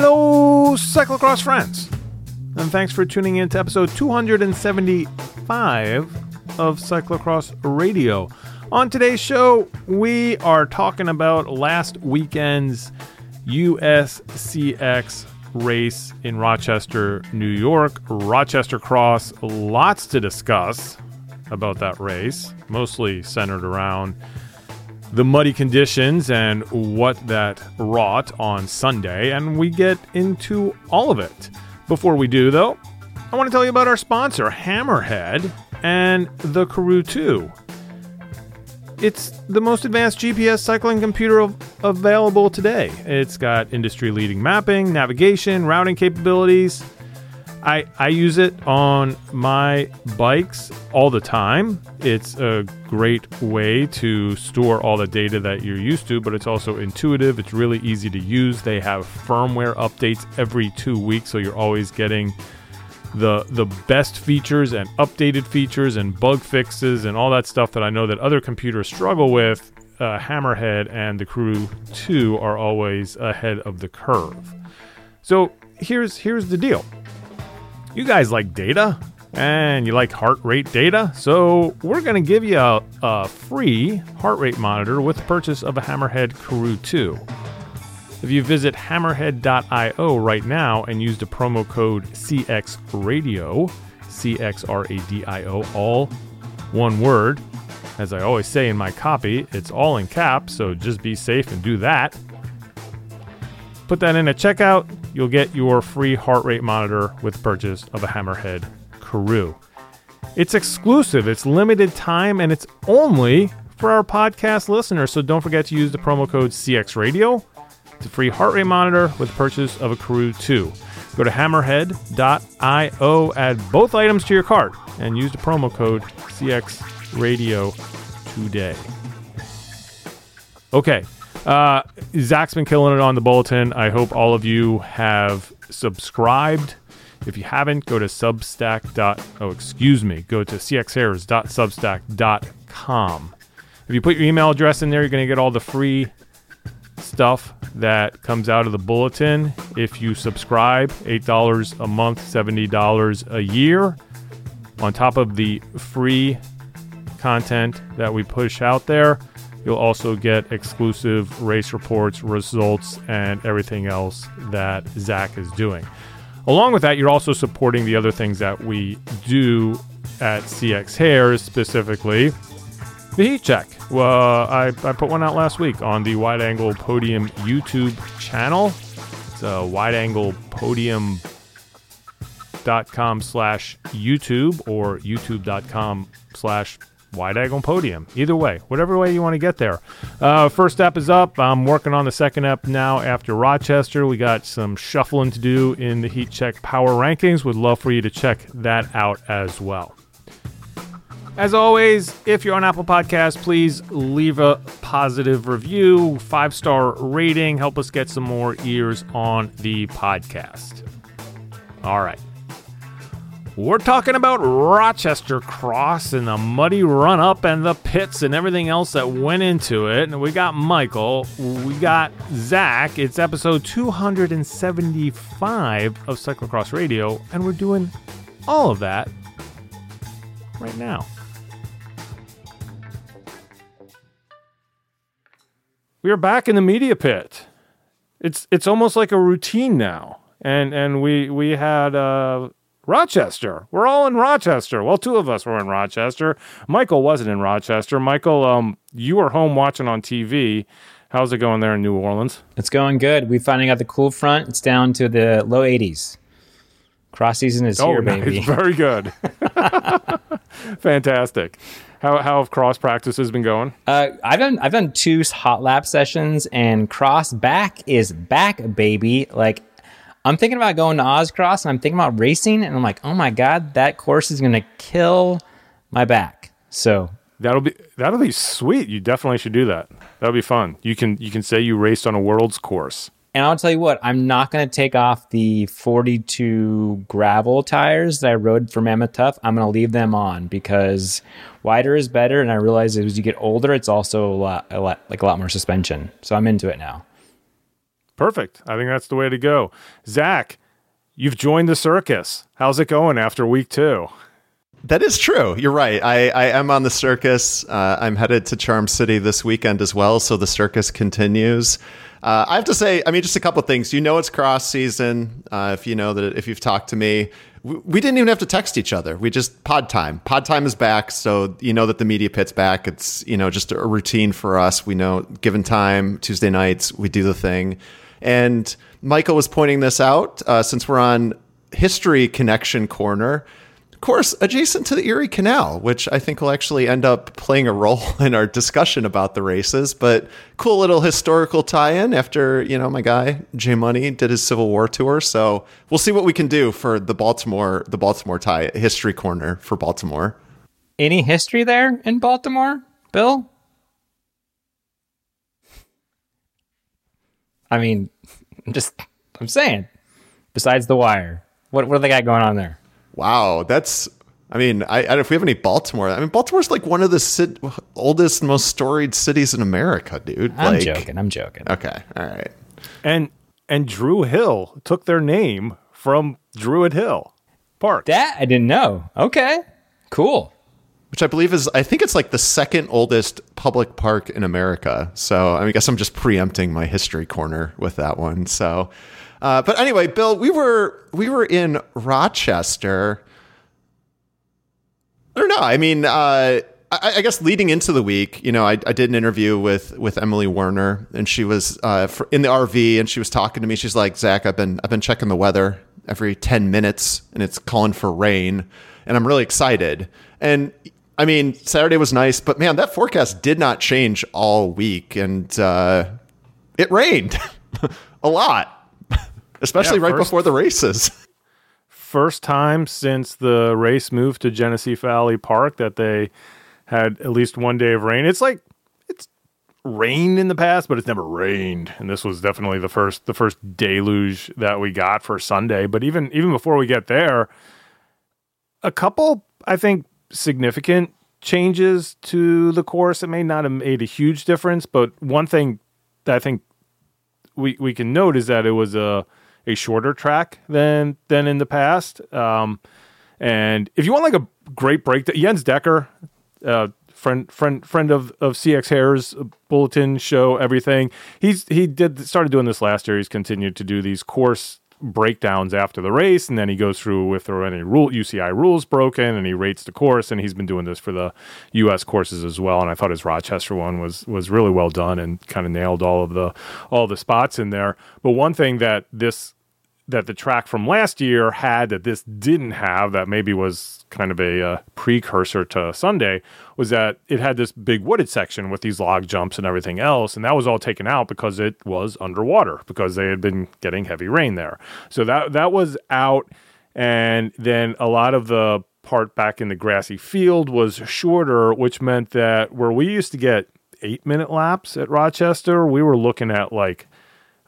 Hello, cyclocross friends, and thanks for tuning in to episode 275 of Cyclocross Radio. On today's show, we are talking about last weekend's USCX race in Rochester, New York. Rochester Cross, lots to discuss about that race, mostly centered around the muddy conditions and what that wrought on Sunday, and we get into all of it. Before we do, though, I want to tell you about our sponsor, Hammerhead, and the Karoo 2. It's the most advanced GPS cycling computer av- available today. It's got industry leading mapping, navigation, routing capabilities. I, I use it on my bikes all the time. It's a great way to store all the data that you're used to, but it's also intuitive. It's really easy to use. They have firmware updates every two weeks, so you're always getting the the best features and updated features and bug fixes and all that stuff that I know that other computers struggle with. Uh, Hammerhead and the Karoo 2 are always ahead of the curve. So here's here's the deal. You guys like data and you like heart rate data, so we're going to give you a, a free heart rate monitor with the purchase of a Hammerhead Karoo 2. If you visit hammerhead.io right now and use the promo code CXRadio, C-X-R-A-D-I-O, all one word, as I always say in my copy, it's all in caps, so just be safe and do that. Put that in a checkout, you'll get your free heart rate monitor with purchase of a Hammerhead Karoo. It's exclusive, it's limited time, and it's only for our podcast listeners, so don't forget to use the promo code CXRadio it's a free heart rate monitor with purchase of a Karoo 2. Go to hammerhead.io, add both items to your cart, and use the promo code CXRadio today. Okay. Uh, Zach's been killing it on the bulletin. I hope all of you have subscribed. If you haven't, go to substack. Dot, oh, excuse me. Go to cxhairs.substack.com. If you put your email address in there, you're going to get all the free stuff that comes out of the bulletin. If you subscribe, $8 a month, $70 a year. On top of the free content that we push out there, you'll also get exclusive race reports, results, and everything else that Zach is doing. Along with that, you're also supporting the other things that we do at CX Hairs, specifically the heat check. Well, I, I put one out last week on the Wide Angle Podium YouTube channel. It's a wide angle podium dot com slash YouTube or youtube.com slash wide angle podium. Either way, whatever way you want to get there. Uh, first step is up. I'm working on the second up now after Rochester. We got some shuffling to do in the heat check power rankings. Would love for you to check that out as well. As always, if you're on Apple Podcasts, please leave a positive review, five star rating, help us get some more ears on the podcast. All right. We're talking about Rochester Cross and the muddy run up and the pits and everything else that went into it. And we got Michael, we got Zach. It's episode 275 of Cyclocross Radio, and we're doing all of that right now. we are back in the media pit. It's it's almost like a routine now. And and we we had uh, Rochester. We're all in Rochester. Well, two of us were in Rochester. Michael wasn't in Rochester. Michael, um, you were home watching on TV. How's it going there in New Orleans? It's going good. We finally got the cool front. It's down to the low 80s. Cross season is oh, here, nice. baby. Very good. Fantastic. How how have cross practices been going? Uh, I've done I've done two hot lap sessions, and cross back is back, baby. Like I'm thinking about going to Ozcross, and I'm thinking about racing, and I'm like, oh my god, that course is gonna kill my back. So that'll be that'll be sweet. You definitely should do that. That'll be fun. You can you can say you raced on a world's course. And I'll tell you what, I'm not going to take off the 42 gravel tires that I rode for Mammoth Tough. I'm going to leave them on because wider is better. And I realize as you get older, it's also a lot, a lot, like a lot more suspension. So I'm into it now. Perfect. I think that's the way to go. Zach, you've joined the circus. How's it going after week two? That is true. You're right. I, I am on the circus. Uh, I'm headed to Charm City this weekend as well, so the circus continues. Uh, I have to say, I mean, just a couple things. You know, it's cross season. Uh, if you know that, if you've talked to me, we, we, didn't even have to text each other. We just pod time. Pod time is back, so you know that the media pit's back. It's you know just a routine for us. We know given time Tuesday nights we do the thing, and Michael was pointing this out uh, since we're on History Connection Corner of course, adjacent to the Erie Canal, which I think will actually end up playing a role in our discussion about the races. But cool little historical tie-in after you know my guy J Money did his Civil War tour. So we'll see what we can do for the Baltimore the Baltimore tie history corner for Baltimore. Any history there in Baltimore, Bill? I mean, I'm just I'm saying. Besides the wire, what what do they got going on there? Wow, that's. I mean, I, I, don't know if we have any Baltimore. I mean, Baltimore's like one of the sit, oldest, most storied cities in America, dude. I'm like, joking. I'm joking. Okay, all right. And and Drew Hill took their name from Druid Hill Park. That I didn't know. Okay, cool. Which I believe is, I think it's like the second oldest public park in America. So I, mean, I guess I'm just preempting my history corner with that one. So uh, but anyway, Bill, we were we were in Rochester. I don't know. I mean, uh, I, I, guess leading into the week, you know, I, I, did an interview with with Emily Werner, and she was uh, for, in the RV, and she was talking to me. She's like, "Zach, I've been I've been checking the weather every ten minutes, and it's calling for rain, and I'm really excited." And I mean, Saturday was nice, but man, that forecast did not change all week, and uh, it rained a lot especially yeah, right first, before the races. First time since the race moved to Genesee Valley Park that they had at least one day of rain. It's like it's rained in the past, but it's never rained, and this was definitely the first the first deluge that we got for Sunday. But even even before we get there, a couple I think significant changes to the course. It may not have made a huge difference, but one thing that I think we we can note is that it was a a shorter track than than in the past. Um, and if you want like a great break, Jens Decker, uh, friend friend friend of of CX Hair's bulletin show, everything. He's he did started doing this last year. He's continued to do these course breakdowns after the race, and then he goes through if there are any rule UCI rules broken, and he rates the course. And he's been doing this for the U.S. courses as well. And I thought his Rochester one was was really well done and kind of nailed all of the all the spots in there. But one thing that this that the track from last year had that this didn't have that maybe was kind of a uh, precursor to Sunday was that it had this big wooded section with these log jumps and everything else and that was all taken out because it was underwater because they had been getting heavy rain there. So that that was out and then a lot of the part back in the grassy field was shorter which meant that where we used to get 8 minute laps at Rochester we were looking at like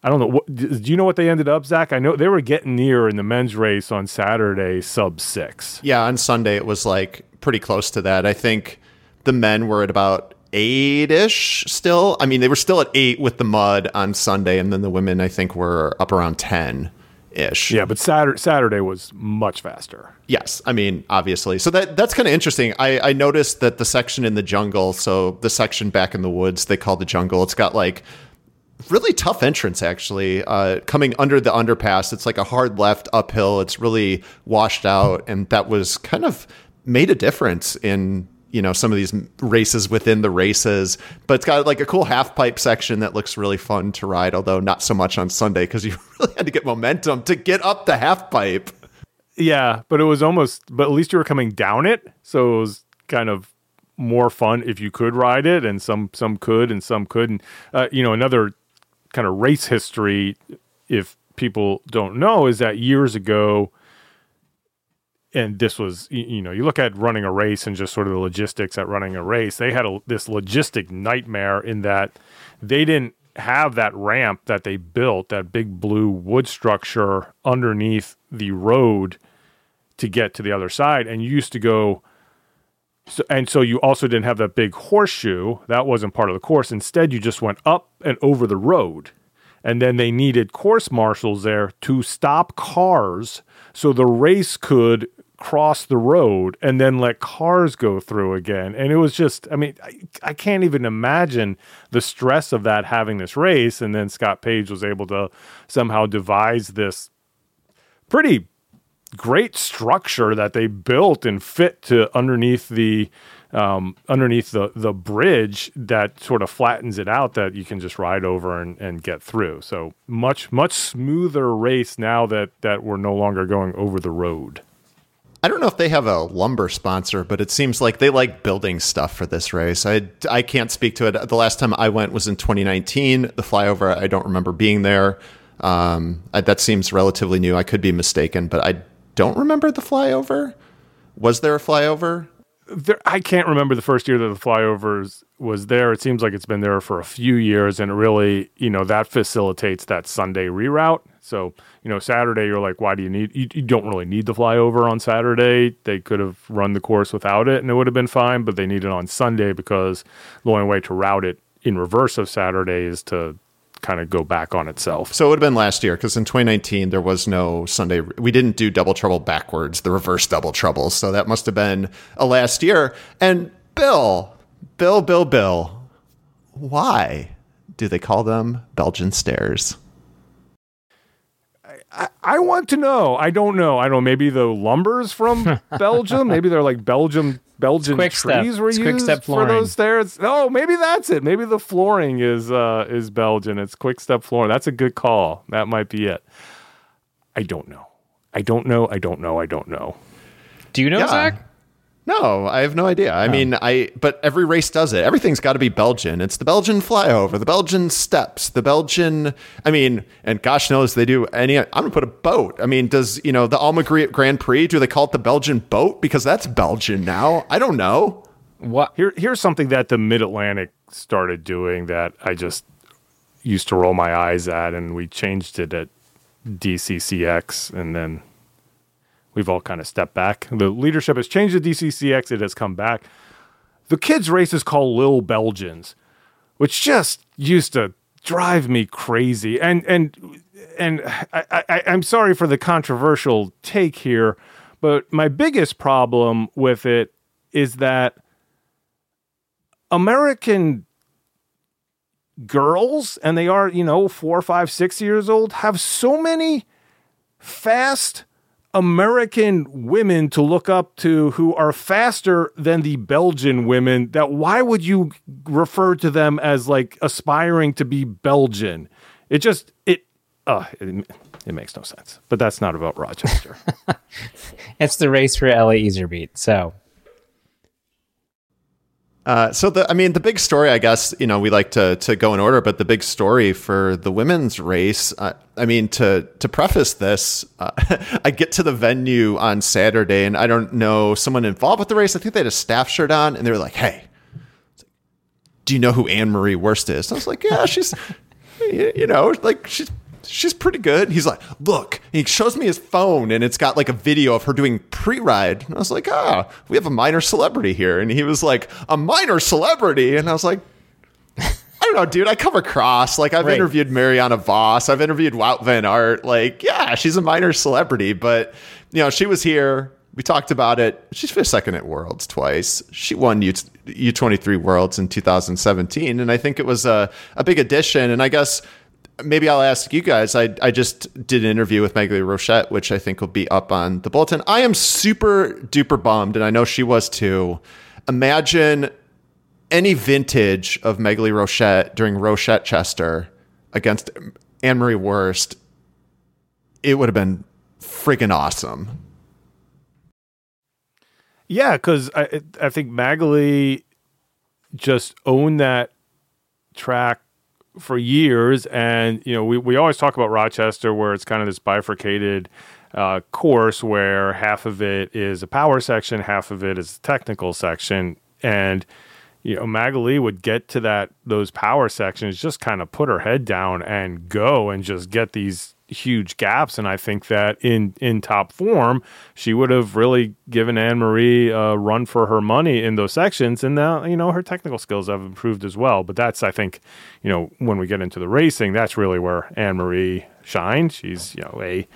I don't know. What, do you know what they ended up, Zach? I know they were getting near in the men's race on Saturday, sub six. Yeah, on Sunday it was like pretty close to that. I think the men were at about eight ish still. I mean, they were still at eight with the mud on Sunday, and then the women I think were up around ten ish. Yeah, but Saturday Saturday was much faster. Yes, I mean obviously. So that that's kind of interesting. I, I noticed that the section in the jungle, so the section back in the woods, they call the jungle. It's got like really tough entrance actually uh, coming under the underpass. It's like a hard left uphill. It's really washed out and that was kind of made a difference in you know some of these races within the races. But it's got like a cool half pipe section that looks really fun to ride although not so much on sunday because you really had to get momentum to get up the half pipe. Yeah but it was almost but at least you were coming down it so it was kind of more fun if you could ride it and some some could and some couldn't. Uh, you know another kind of race history, if people don't know, is that years ago, and this was, you know, you look at running a race and just sort of the logistics at running a race, they had a, this logistic nightmare in that they didn't have that ramp that they built, that big blue wood structure underneath the road to get to the other side. And you used to go so, and so you also didn't have that big horseshoe. That wasn't part of the course. Instead, you just went up and over the road. and then they needed course marshals there to stop cars so the race could cross the road and then let cars go through again. And it was just, I mean, I, I, can't even imagine the stress of that having this race. And then Scott Page was able to somehow devise this pretty great structure that they built and fit to underneath the um, underneath the the bridge that sort of flattens it out that you can just ride over and, and get through. So much much smoother race now that that we're no longer going over the road. I don't know if they have a lumber sponsor, but it seems like they like building stuff for this race. I, I can't speak to it. The last time I went was in 2019. The flyover, I don't remember being there. Um, I, that seems relatively new. I could be mistaken, but I don't remember the flyover. Was there a flyover? There, I can't remember the first year that the flyovers was there. It seems like it's been there for a few years, and it really, you know, that facilitates that Sunday reroute. So, you know, Saturday, you're like, why do you need? You, you, don't really need the flyover on Saturday. They could have run the course without it, and it would have been fine. But they need it on Sunday because the only way to route it in reverse of Saturday is to kind of go back on itself. So it would have been last year because in 2019 there was no Sunday. We didn't do double trouble backwards, the reverse double trouble. So that must have been a last year. And Bill, Bill, Bill, Bill, why do they call them Belgian stairs? I, I want to know. I don't know. I don't know. Maybe the lumbers from Belgium. Maybe they're like Belgium Belgian quick trees step. were it's used for those stairs. Oh, maybe that's it. Maybe the flooring is uh, is Belgian. It's quick step flooring. That's a good call. That might be it. I don't know. I don't know. I don't know. I don't know. Do you know, yeah. Zach? No, I have no idea. I oh. mean, I but every race does it. Everything's got to be Belgian. It's the Belgian flyover, the Belgian steps, the Belgian. I mean, and gosh knows they do any. I'm gonna put a boat. I mean, does you know the Alma Grand Prix? Do they call it the Belgian boat because that's Belgian now? I don't know. What here? Here's something that the Mid Atlantic started doing that I just used to roll my eyes at, and we changed it at DCCX, and then we've all kind of stepped back. The leadership has changed the DCCX, it has come back. The kids' race is called Lil Belgians, which just used to drive me crazy. And and and I, I, I'm sorry for the controversial take here, but my biggest problem with it is that American girls, and they are, you know, four, five, six years old, have so many fast American women to look up to who are faster than the Belgian women that why would you refer to them as like aspiring to be Belgian? It just it uh it, it makes no sense. But that's not about Rochester. it's the race for Ellie Iserbyt. So uh, so the, I mean, the big story, I guess, you know, we like to to go in order, but the big story for the women's race, uh, I mean, to to preface this, uh, I get to the venue on Saturday, and I don't know someone involved with the race. I think they had a staff shirt on, and they were like, "Hey, do you know who Anne Marie Worst is?" And I was like, "Yeah, she's, you know, like she's she's pretty good. He's like, look, he shows me his phone and it's got like a video of her doing pre-ride. And I was like, ah, we have a minor celebrity here. And he was like, a minor celebrity. And I was like, I don't know, dude. I come across Like I've right. interviewed Marianne Vos. I've interviewed Wout van Aert. Like, yeah, she's a minor celebrity, but you know, she was here. We talked about it. She's finished second at Worlds twice. She won U U twenty three Worlds in 2017, and I think it was a a big addition. And I guess maybe I'll ask you guys. I I just did an interview with Maghalie Rochette, which I think will be up on the bulletin. I am super duper bummed, and I know she was too. Imagine any vintage of Maghalie Rochette during Rochette Chester against Anne Marie Worst. It would have been friggin' awesome. Yeah, because I I think Maghalie just owned that track for years, and you know, we, we always talk about Rochester, where it's kind of this bifurcated uh, course where half of it is a power section, half of it is a technical section, and you know, Maghalie would get to that those power sections, just kind of put her head down and go and just get these huge gaps. And I think that in in top form, she would have really given Anne Marie a run for her money in those sections. And now, you know, her technical skills have improved as well. But that's, I think, you know, when we get into the racing, that's really where Anne Marie shines. She's, you know, a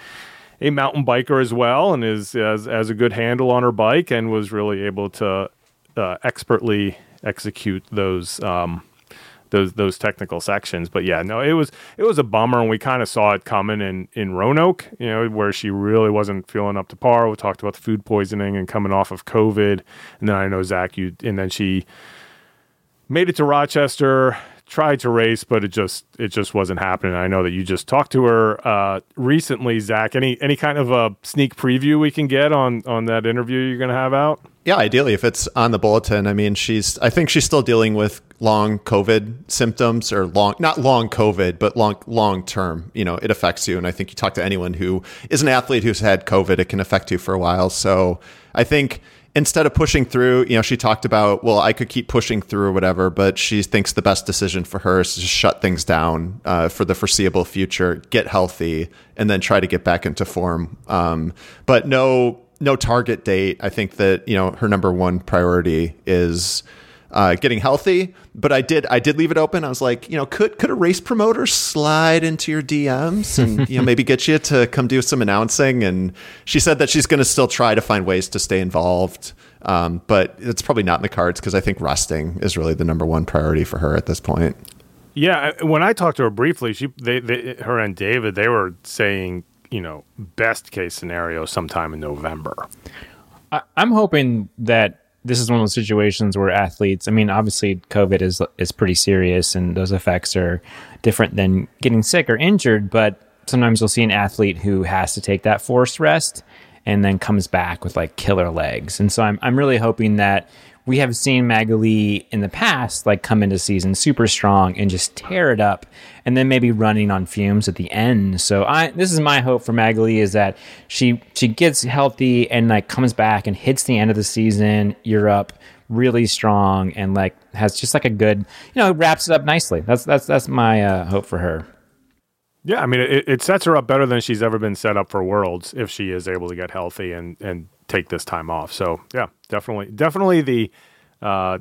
a mountain biker as well, and is has, has a good handle on her bike, and was really able to uh, expertly execute those um, those those technical sections. But yeah, no, it was it was a bummer, and we kind of saw it coming in in Roanoke, you know, where she really wasn't feeling up to par. We talked about the food poisoning and coming off of COVID, and then I know Zach, you, and then she made it to Rochester tried to race, but it just it just wasn't happening. I know that you just talked to her uh, recently, Zach. Any any kind of a sneak preview we can get on on that interview you're going to have out? Yeah, ideally, if it's on the bulletin. I mean, she's I think she's still dealing with long COVID symptoms or long not long COVID, but long long term. You know, it affects you, and I think you talk to anyone who is an athlete who's had COVID, it can affect you for a while. So I think instead of pushing through, you know, she talked about, well, I could keep pushing through or whatever, but she thinks the best decision for her is to just shut things down uh, for the foreseeable future, get healthy, and then try to get back into form. Um, but no, no target date. I think that you know her number one priority is uh, getting healthy. But I did I did leave it open. I was like, you know, could could a race promoter slide into your DMs and you know maybe get you to come do some announcing? And she said that she's going to still try to find ways to stay involved. Um, but it's probably not in the cards because I think resting is really the number one priority for her at this point. Yeah, when I talked to her briefly, she they, they her and David they were saying you know best case scenario sometime in November. I, I'm hoping that this is one of those situations where athletes, I mean, obviously COVID is is pretty serious and those effects are different than getting sick or injured, but sometimes you'll see an athlete who has to take that forced rest and then comes back with like killer legs. And so I'm I'm really hoping that we have seen Maghalie in the past like come into season super strong and just tear it up and then maybe running on fumes at the end. So I this is my hope for Maghalie is that she she gets healthy and like comes back and hits the end of the season Europe really strong and like has just like a good you know wraps it up nicely. That's that's that's my uh, hope for her. Yeah, I mean, it, it sets her up better than she's ever been set up for Worlds if she is able to get healthy and and take this time off. So yeah, definitely, definitely the uh,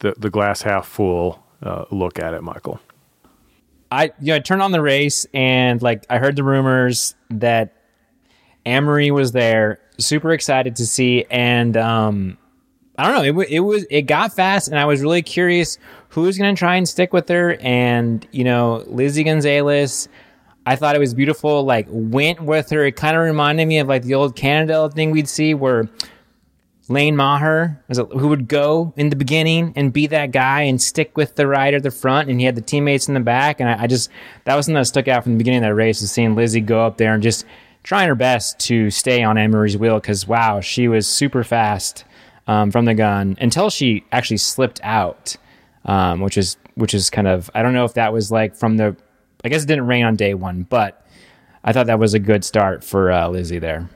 the the glass half full uh, look at it, Michael. I you know I turned on the race and like I heard the rumors that Marie was there. Super excited to see and um I don't know. It, it was it got fast, and I was really curious who was going to try and stick with her. And you know, Lizzy Gunsalus, I thought it was beautiful. Like went with her. It kind of reminded me of like the old Cannondale thing we'd see where Lane Maher was who would go in the beginning and be that guy and stick with the rider at the front, and he had the teammates in the back. And I, I just that was something that stuck out from the beginning of that race is seeing Lizzie go up there and just trying her best to stay on Marie's wheel because wow, she was super fast um, from the gun until she actually slipped out, um, which is which is kind of I don't know if that was like from the I guess it didn't rain on day one, but I thought that was a good start for uh, Lizzie there.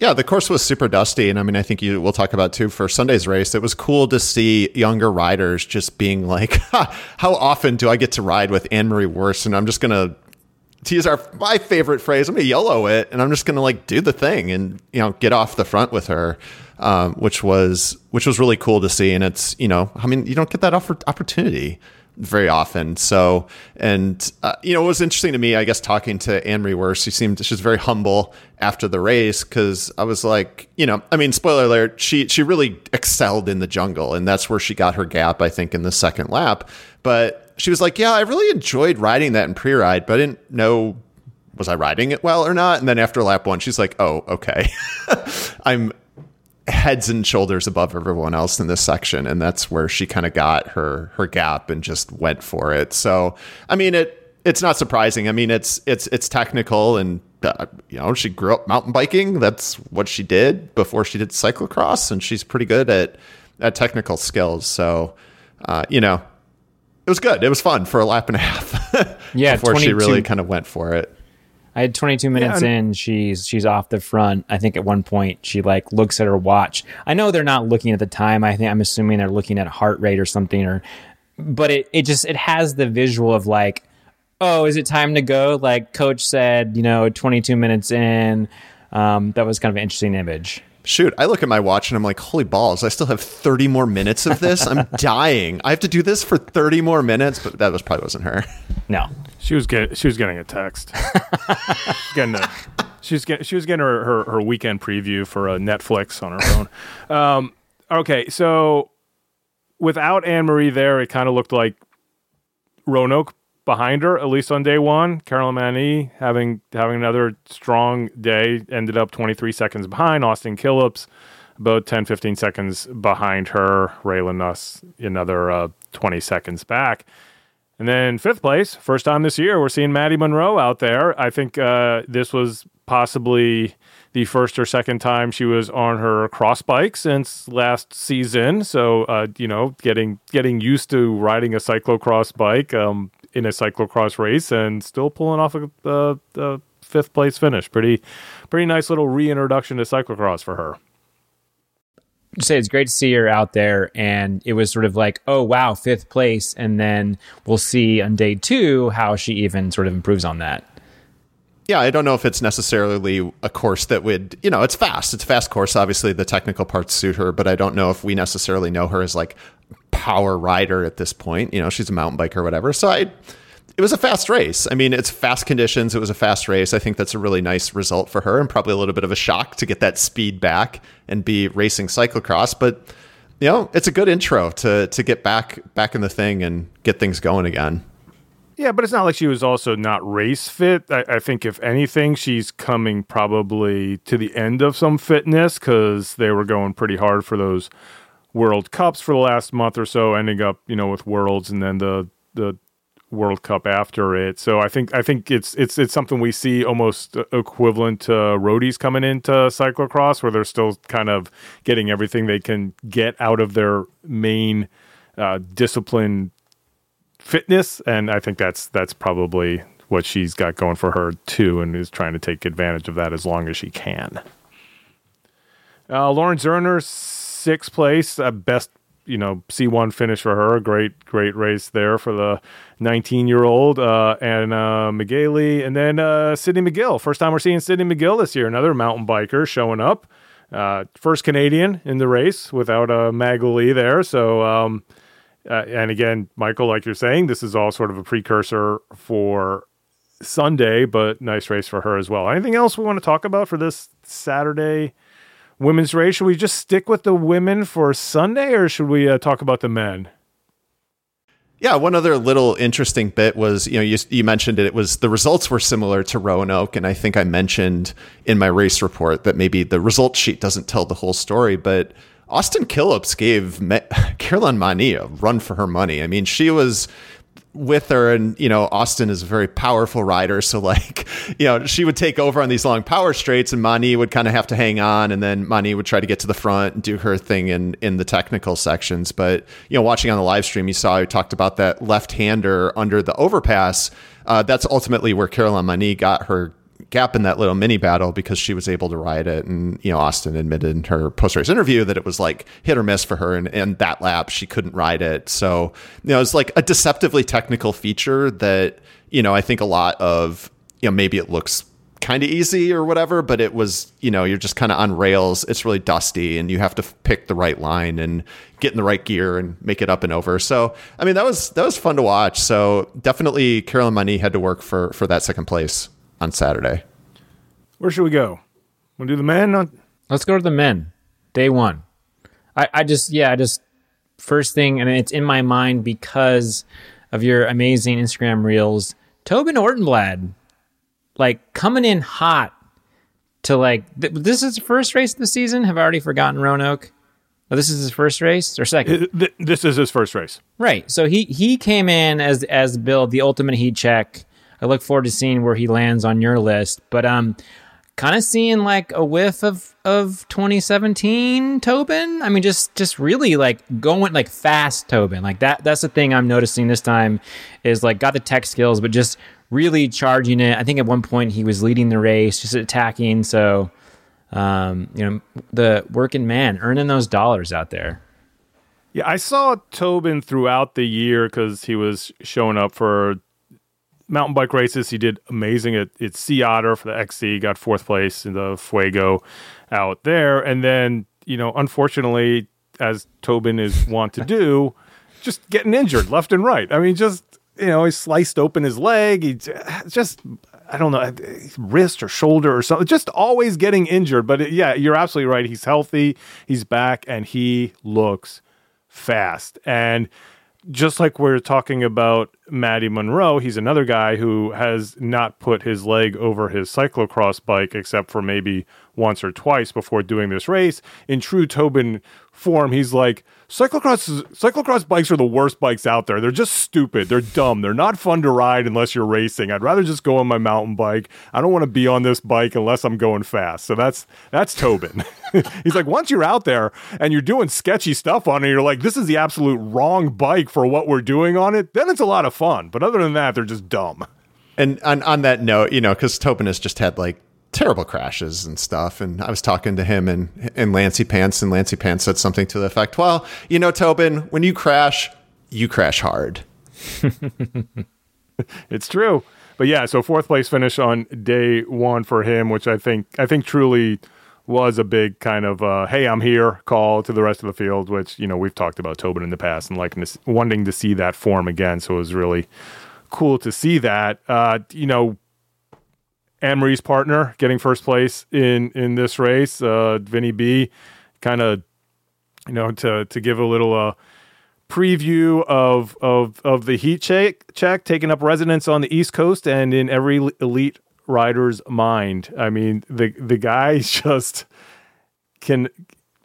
Yeah, the course was super dusty, and I mean, I think you will talk about too for Sunday's race. It was cool to see younger riders just being like, "How often do I get to ride with Anne Marie Worst?" And I'm just gonna to use our my favorite phrase. I'm gonna yellow it, and I'm just gonna like do the thing and you know get off the front with her, um, which was which was really cool to see. And it's you know, I mean, you don't get that opportunity very often. So, and uh, you know, it was interesting to me, I guess, talking to Anne Marie Worst. She seemed she's very humble after the race because I was like, you know, I mean, spoiler alert, she she really excelled in the jungle, and that's where she got her gap, I think, in the second lap. But she was like, yeah, I really enjoyed riding that in pre-ride, but I didn't know was I riding it well or not. And then after lap one, she's like, oh, okay, I'm heads and shoulders above everyone else in this section and that's where she kind of got her her gap and just went for it. So i mean it it's not surprising. I mean it's it's it's technical and uh, you know she grew up mountain biking. That's what she did before she did cyclocross and she's pretty good at at technical skills. So uh, you know it was good. It was fun for a lap and a half yeah before she really kind of went for it I had 22 minutes Yeah, in. She's she's off the front. I think at one point she like looks at her watch. I know they're not looking at the time. I think I'm assuming they're looking at heart rate or something. Or, but it it just it has the visual of like, oh, is it time to go? Like coach said, you know, 22 minutes in. Um, that was kind of an interesting image. Shoot, I look at my watch and I'm like, holy balls, I still have 30 more minutes of this. I'm dying. I have to do this for 30 more minutes, but that was probably wasn't her. No, She was getting she was getting a text. getting a, she was getting she was getting her, her, her weekend preview for uh, Netflix on her phone. Um, okay, so without Anne Marie there, it kind of looked like Roanoke behind her, at least on day one. Caroline Mani having having another strong day, ended up 23 seconds behind. Austin Killips about 10, 15 seconds behind her. Raylyn Nuss another uh, 20 seconds back. And then fifth place, first time this year, we're seeing Maddie Munro out there. I think uh, this was possibly the first or second time she was on her cross bike since last season. So uh, you know, getting getting used to riding a cyclocross bike um, in a cyclocross race and still pulling off a, uh, a fifth place finish. Pretty pretty nice little reintroduction to cyclocross for her. say it's great to see her out there and it was sort of like oh wow fifth place and then we'll see on day two how she even sort of improves on that Yeah, I don't know if it's necessarily a course that would, you know, it's fast. It's a fast course. Obviously, the technical parts suit her, but I don't know if we necessarily know her as like power rider at this point. You know, she's a mountain biker or whatever. So I, it was a fast race. I mean, it's fast conditions. It was a fast race. I think that's a really nice result for her and probably a little bit of a shock to get that speed back and be racing cyclocross. But, you know, it's a good intro to, to get back, back in the thing and get things going again. Yeah, but it's not like she was also not race fit. I, I think, if anything, she's coming probably to the end of some fitness because they were going pretty hard for those World Cups for the last month or so, ending up, you know, with Worlds and then the the World Cup after it. So I think I think it's it's it's something we see almost equivalent to roadies coming into cyclocross, where they're still kind of getting everything they can get out of their main uh, discipline fitness, and I think that's that's probably what she's got going for her too, and is trying to take advantage of that as long as she can. Uh, Lauren Zoerner, sixth place, uh, best you know C1 finish for her. Great great race there for the 19 year old uh, and uh, and then uh, Sidney McGill. First time we're seeing Sidney McGill this year. Another mountain biker showing up. Uh, first Canadian in the race without a uh, Maghalie there. So. Um, uh, and again, Michael, like you're saying, this is all sort of a precursor for Sunday, but nice race for her as well. Anything else we want to talk about for this Saturday women's race? Should we just stick with the women for Sunday, or should we uh, talk about the men? Yeah, one other little interesting bit was, you know, you, you mentioned it, it was the results were similar to Roanoke. And I think I mentioned in my race report that maybe the result sheet doesn't tell the whole story, but Austin Killips gave Me- Caroline Mani a run for her money. I mean, she was with her and you know austin is a very powerful rider. So like you know she would take over on these long power straights and mani would kind of have to hang on and then mani would try to get to the front and do her thing in in the technical sections. But you know watching on the live stream you saw i talked about that left hander under the overpass. Uh, that's ultimately where caroline mani got her gap in that little mini battle because she was able to ride it. And, you know, Austin admitted in her post race interview that it was like hit or miss for her. And, and that lap, she couldn't ride it. So, you know, it's like a deceptively technical feature that, you know, I think a lot of, you know, maybe it looks kind of easy or whatever, but it was, you know, you're just kind of on rails. It's really dusty and you have to pick the right line and get in the right gear and make it up and over. So, I mean, that was, that was fun to watch. So definitely Caroline Mani had to work for, for that second place on Saturday. Where should we go? We'll do the men. On- Let's go to the men. Day one. I, I just, yeah, I just, first thing, and it's in my mind because of your amazing Instagram reels. Tobin Ortenblad, like coming in hot to like, th- this is the first race of the season. Have I already forgotten Roanoke? Oh, this is his first race or second? This is his first race. Right. So he he came in as as Bill the ultimate heat check. I look forward to seeing where he lands on your list. But um, kind of seeing like a whiff of of 2017 Tobin. I mean, just just really like going like fast Tobin. Like that. That's the thing I'm noticing this time is like got the tech skills, but just really charging it. I think at one point he was leading the race, just attacking. So, um, you know, the working man earning those dollars out there. Yeah, I saw Tobin throughout the year because he was showing up for mountain bike races. He did amazing at, at Sea Otter for the XC, got fourth place in the Fuego out there. And then, you know, unfortunately, as Tobin is wont to do, just getting injured left and right. I mean, just, you know, he sliced open his leg. He just, I don't know, wrist or shoulder or something, just always getting injured. But it, yeah, you're absolutely right. He's healthy, he's back, and he looks fast. And just like we're talking about Maddie Munro, he's another guy who has not put his leg over his cyclocross bike except for maybe once or twice before doing this race. In true Tobin form, he's like, cyclocross cyclocross bikes are the worst bikes out there. They're just stupid. They're dumb. They're not fun to ride unless you're racing. I'd rather just go on my mountain bike. I don't want to be on this bike unless I'm going fast. So that's that's Tobin. He's like, once you're out there and you're doing sketchy stuff on it, you're like, this is the absolute wrong bike for what we're doing on it. Then it's a lot of fun. But other than that, they're just dumb. And on, on that note, you know, because Tobin has just had like terrible crashes and stuff. And I was talking to him and, and Lancey Pants, and Lancey Pants said something to the effect, well, you know, Tobin, when you crash, you crash hard. it's true. But yeah, so fourth place finish on day one for him, which I think I think truly was a big kind of uh, hey I'm here call to the rest of the field, which you know we've talked about Tobin in the past and like wanting to see that form again. So it was really cool to see that. Uh, you know, Anne Marie's partner getting first place in in this race. Uh, Vinny B, kind of, you know, to to give a little uh, preview of of of the heat check check taking up residence on the East Coast and in every elite rider's mind. I mean, the the guys just can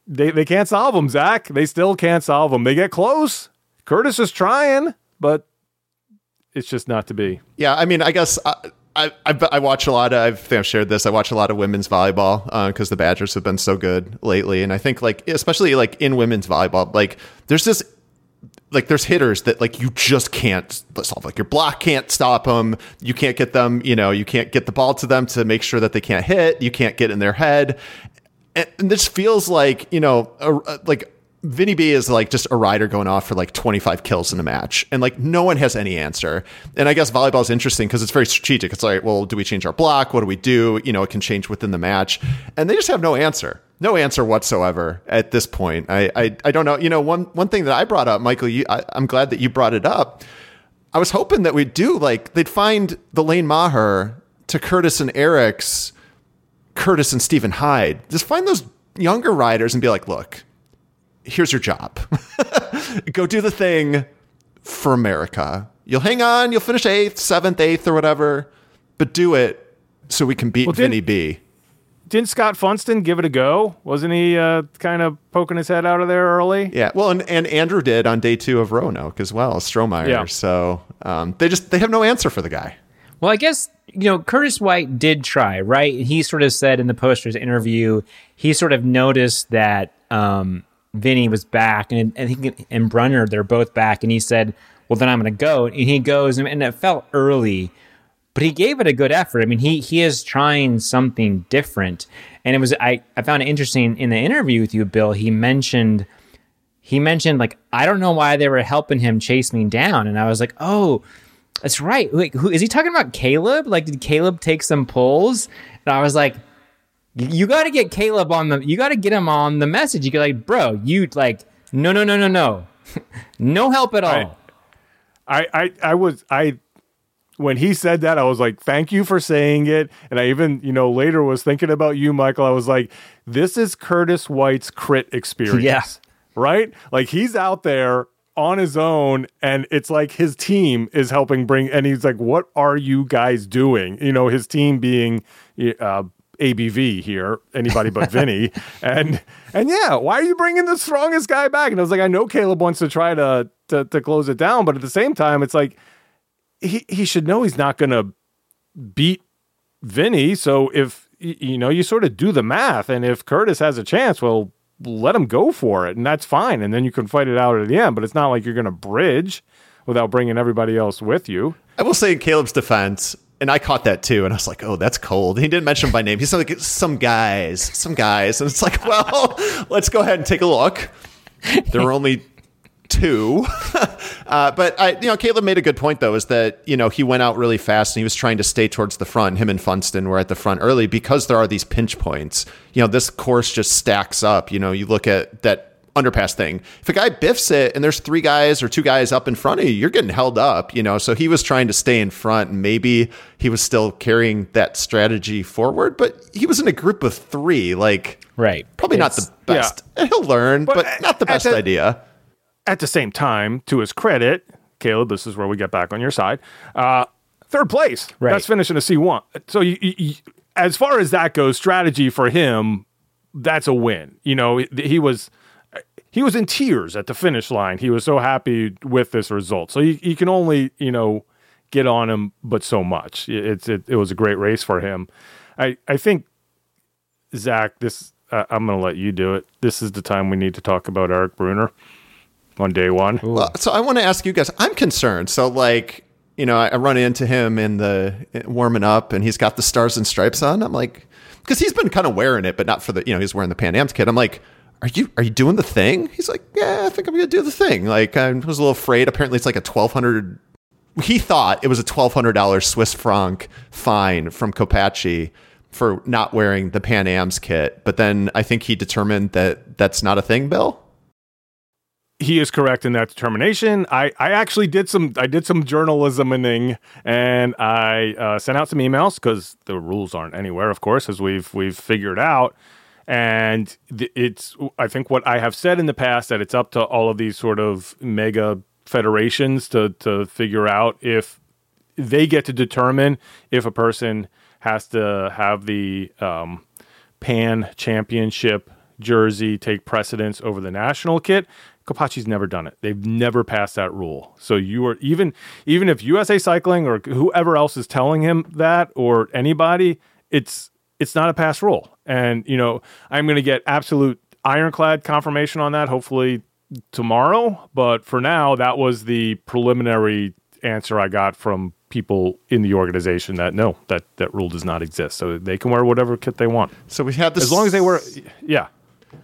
they they can't solve them, Zach. They still can't solve them. They get close. Curtis is trying, but it's just not to be. Yeah, I mean, I guess. Uh, I, I, I, watch a lot of, I think I've shared this. I watch a lot of women's volleyball because uh, the Badgers have been so good lately. And I think like, especially like in women's volleyball, like there's this, like there's hitters that like you just can't solve. Like your block can't stop them. You can't get them, you know, you can't get the ball to them to make sure that they can't hit. You can't get in their head. And, this feels like, you know, a, a, like Vinny B is like just a rider going off for like 25 kills in a match, and like no one has any answer. And I guess volleyball is interesting because it's very strategic. It's like, well, do we change our block? What do we do? You know, it can change within the match, and they just have no answer, no answer whatsoever at this point. I I, I don't know. You know, one one thing that I brought up, Michael, you, I, I'm glad that you brought it up. I was hoping that we'd do like they'd find the Lane Maher to Curtis and Eric's Curtis and Stephen Hyde. Just find those younger riders and be like, look here's your job go do the thing for America. You'll hang on, you'll finish eighth, seventh, eighth, or whatever, but do it so we can beat well, Vinny B. Didn't Scott Funston give it a go? Wasn't he uh, kind of poking his head out of there early? Yeah. Well, and, and Andrew did on day two of Roanoke as well, Strohmeyer. Yeah. So um, they just they have no answer for the guy. Well, I guess you know Curtis White did try, right? He sort of said in the posters interview, he sort of noticed that um, Vinny was back, and I think and Brunner they're both back, and he said, "Well, then I'm going to go." And he goes, and it felt early, but he gave it a good effort. I mean, he he is trying something different, and it was I I found it interesting in the interview with you, Bill. He mentioned he mentioned like I don't know why they were helping him chase me down, and I was like, oh. That's right. Wait, who is he talking about? Caleb? Like, did Caleb take some pulls? And I was like, you got to get Caleb on the. You got to get him on the message. You get like, bro, you like, no, no, no, no, no, no help at all. I, I, I was I when he said that, I was like, thank you for saying it. And I even, you know, later was thinking about you, Michael. I was like, this is Curtis White's crit experience. Yeah. Right? Like he's out there on his own and it's like his team is helping bring and he's like what are you guys doing you know his team being uh, ABV here, anybody but Vinny. And and yeah, why are you bringing the strongest guy back? And I was like, I know Caleb wants to try to to, to close it down, but at the same time, it's like he he should know he's not going to beat Vinny. So if you know, you sort of do the math. And if Curtis has a chance, well, let him go for it. And that's fine. And then you can fight it out at the end. But it's not like you're going to bridge without bringing everybody else with you. I will say in Caleb's defense, and I caught that too, and I was like, "Oh, that's cold." He didn't mention by name. He said like some guys, some guys, and it's like, well, let's go ahead and take a look. There were only two, uh, but I, you know, Caleb made a good point though, is that you know he went out really fast and he was trying to stay towards the front. Him and Funston were at the front early because there are these pinch points. You know, this course just stacks up. You know, you look at that underpass thing. If a guy biffs it and there's three guys or two guys up in front of you, you're getting held up, you know. So he was trying to stay in front and maybe he was still carrying that strategy forward, but he was in a group of three, like Right. probably not the best. He'll learn, but, at- not the at best the- idea. At the same time, to his credit, Caleb, this is where we get back on your side. Uh, third place. Right. That's finishing a C1. So you, you, you- as far as that goes, strategy for him, that's a win. You know, he, he was he was in tears at the finish line. He was so happy with this result. So you, you can only, you know, get on him, but so much. It- It's it, it was a great race for him. I I think Zach, this uh, I'm going to let you do it. This is the time we need to talk about Eric Brunner on day one. Well, so I want to ask you guys. I'm concerned. So like, you know, I, I run into him in the warming up, and he's got the stars and stripes on. I'm like, because he's been kind of wearing it, but not for the, you know, he's wearing the Pan Am's kit. I'm like, are you are you doing the thing? He's like, yeah, I think I'm gonna do the thing. Like, I was a little afraid. Apparently, it's like a twelve hundred. He thought it was a twelve hundred dollars Swiss franc fine from Copaci for not wearing the Pan Am's kit, but then I think he determined that that's not a thing. Bill. he is correct in that determination. I, I actually did some I did some journalisming and I uh, sent out some emails because the rules aren't anywhere, of course, as we've we've figured out. And it's I think what I have said in the past that it's up to all of these sort of mega federations to to figure out if they get to determine if a person has to have the um, Pan Championship jersey take precedence over the national kit. Copaci's never done it. They've never passed that rule. So you are even even if USA Cycling or whoever else is telling him that or anybody, it's it's not a pass rule. And you know, I'm going to get absolute ironclad confirmation on that hopefully tomorrow, but for now that was the preliminary answer I got from people in the organization that no, that that rule does not exist. So they can wear whatever kit they want. So we had this As long as they wear yeah.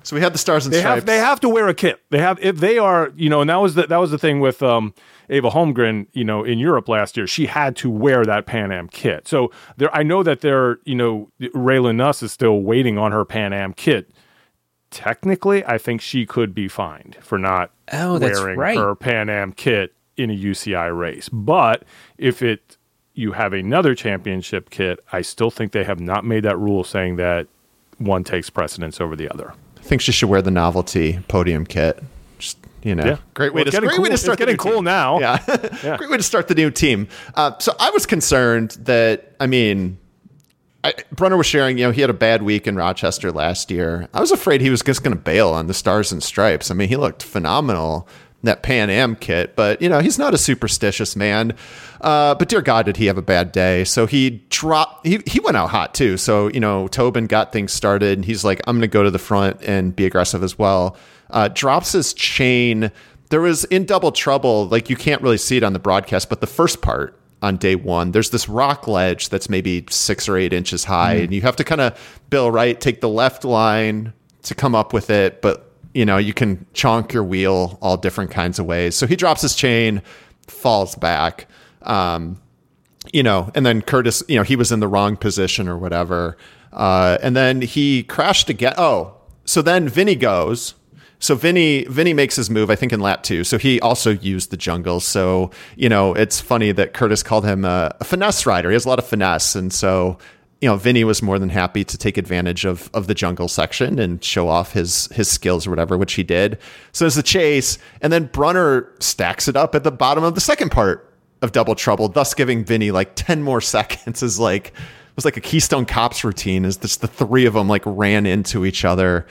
So we had the stars and They stripes. have they have to wear a kit. They have if they are you know, and that was the that was the thing with um, Ava Holmgren. You know, in Europe last year, she had to wear that Pan Am kit. So there, I know that they're you know, Raylyn Nuss is still waiting on her Pan Am kit. Technically, I think she could be fined for not Oh, wearing right. her Pan Am kit in a UCI race. But if it you have another championship kit, I still think they have not made that rule saying that one takes precedence over the other. I think she should wear the novelty podium kit. Just you know, Yeah. great way Well, to it's getting great way to start. it's the getting new cool team. now. Yeah. Yeah. great way to start the new team. Uh, so I was concerned that I mean, I, Brunner was sharing. You know, he had a bad week in Rochester last year. I was afraid he was just going to bail on the stars and stripes. I mean, he looked phenomenal in that Pan Am kit, but you know, he's not a superstitious man. Uh, but dear God, did he have a bad day? So he dropped. He he went out hot too. So you know, Tobin got things started. And he's like, I'm going to go to the front and be aggressive as well. Uh, drops his chain. There was in double trouble. Like you can't really see it on the broadcast, but the first part on day one. There's this rock ledge that's maybe six or eight inches high, and you have to kind of bill right, take the left line to come up with it, but you know you can chonk your wheel all different kinds of ways. So he drops his chain, falls back, um, you know, and then Curtis, you know, he was in the wrong position or whatever, uh, and then he crashed again. Oh, so then Vinny goes. So Vinny Vinny makes his move, I think, in lap two. So he also used the jungle. So you know, it's funny that Curtis called him a, a finesse rider. He has a lot of finesse, and so you know, Vinny was more than happy to take advantage of of the jungle section and show off his his skills or whatever, which he did. So there's the chase, and then Brunner stacks it up at the bottom of the second part of Double Trouble, thus giving Vinny like ten more seconds. Is like it was like a Keystone Cops routine. Is just the three of them like ran into each other.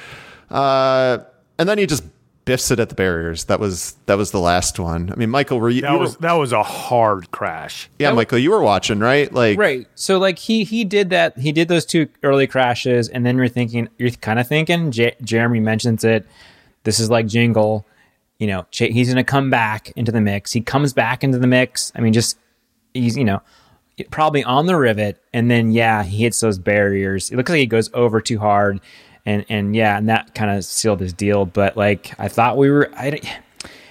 Uh, and then he just biffs it at the barriers. That was that was the last one. I mean, Michael, were you? That you was were, that was a hard crash. yeah, Michael, you were watching, right? Like, Right. So like he he did that. He did those two early crashes, and then you're thinking, you're kind of thinking. J- Jeremy mentions it. This is like Jingle. You know, Ch- he's going to come back into the mix. He comes back into the mix. I mean, just he's you know probably on the rivet, and then yeah, he hits those barriers. It looks like he goes over too hard, and and yeah, and that kind of sealed his deal. But like I thought we were, I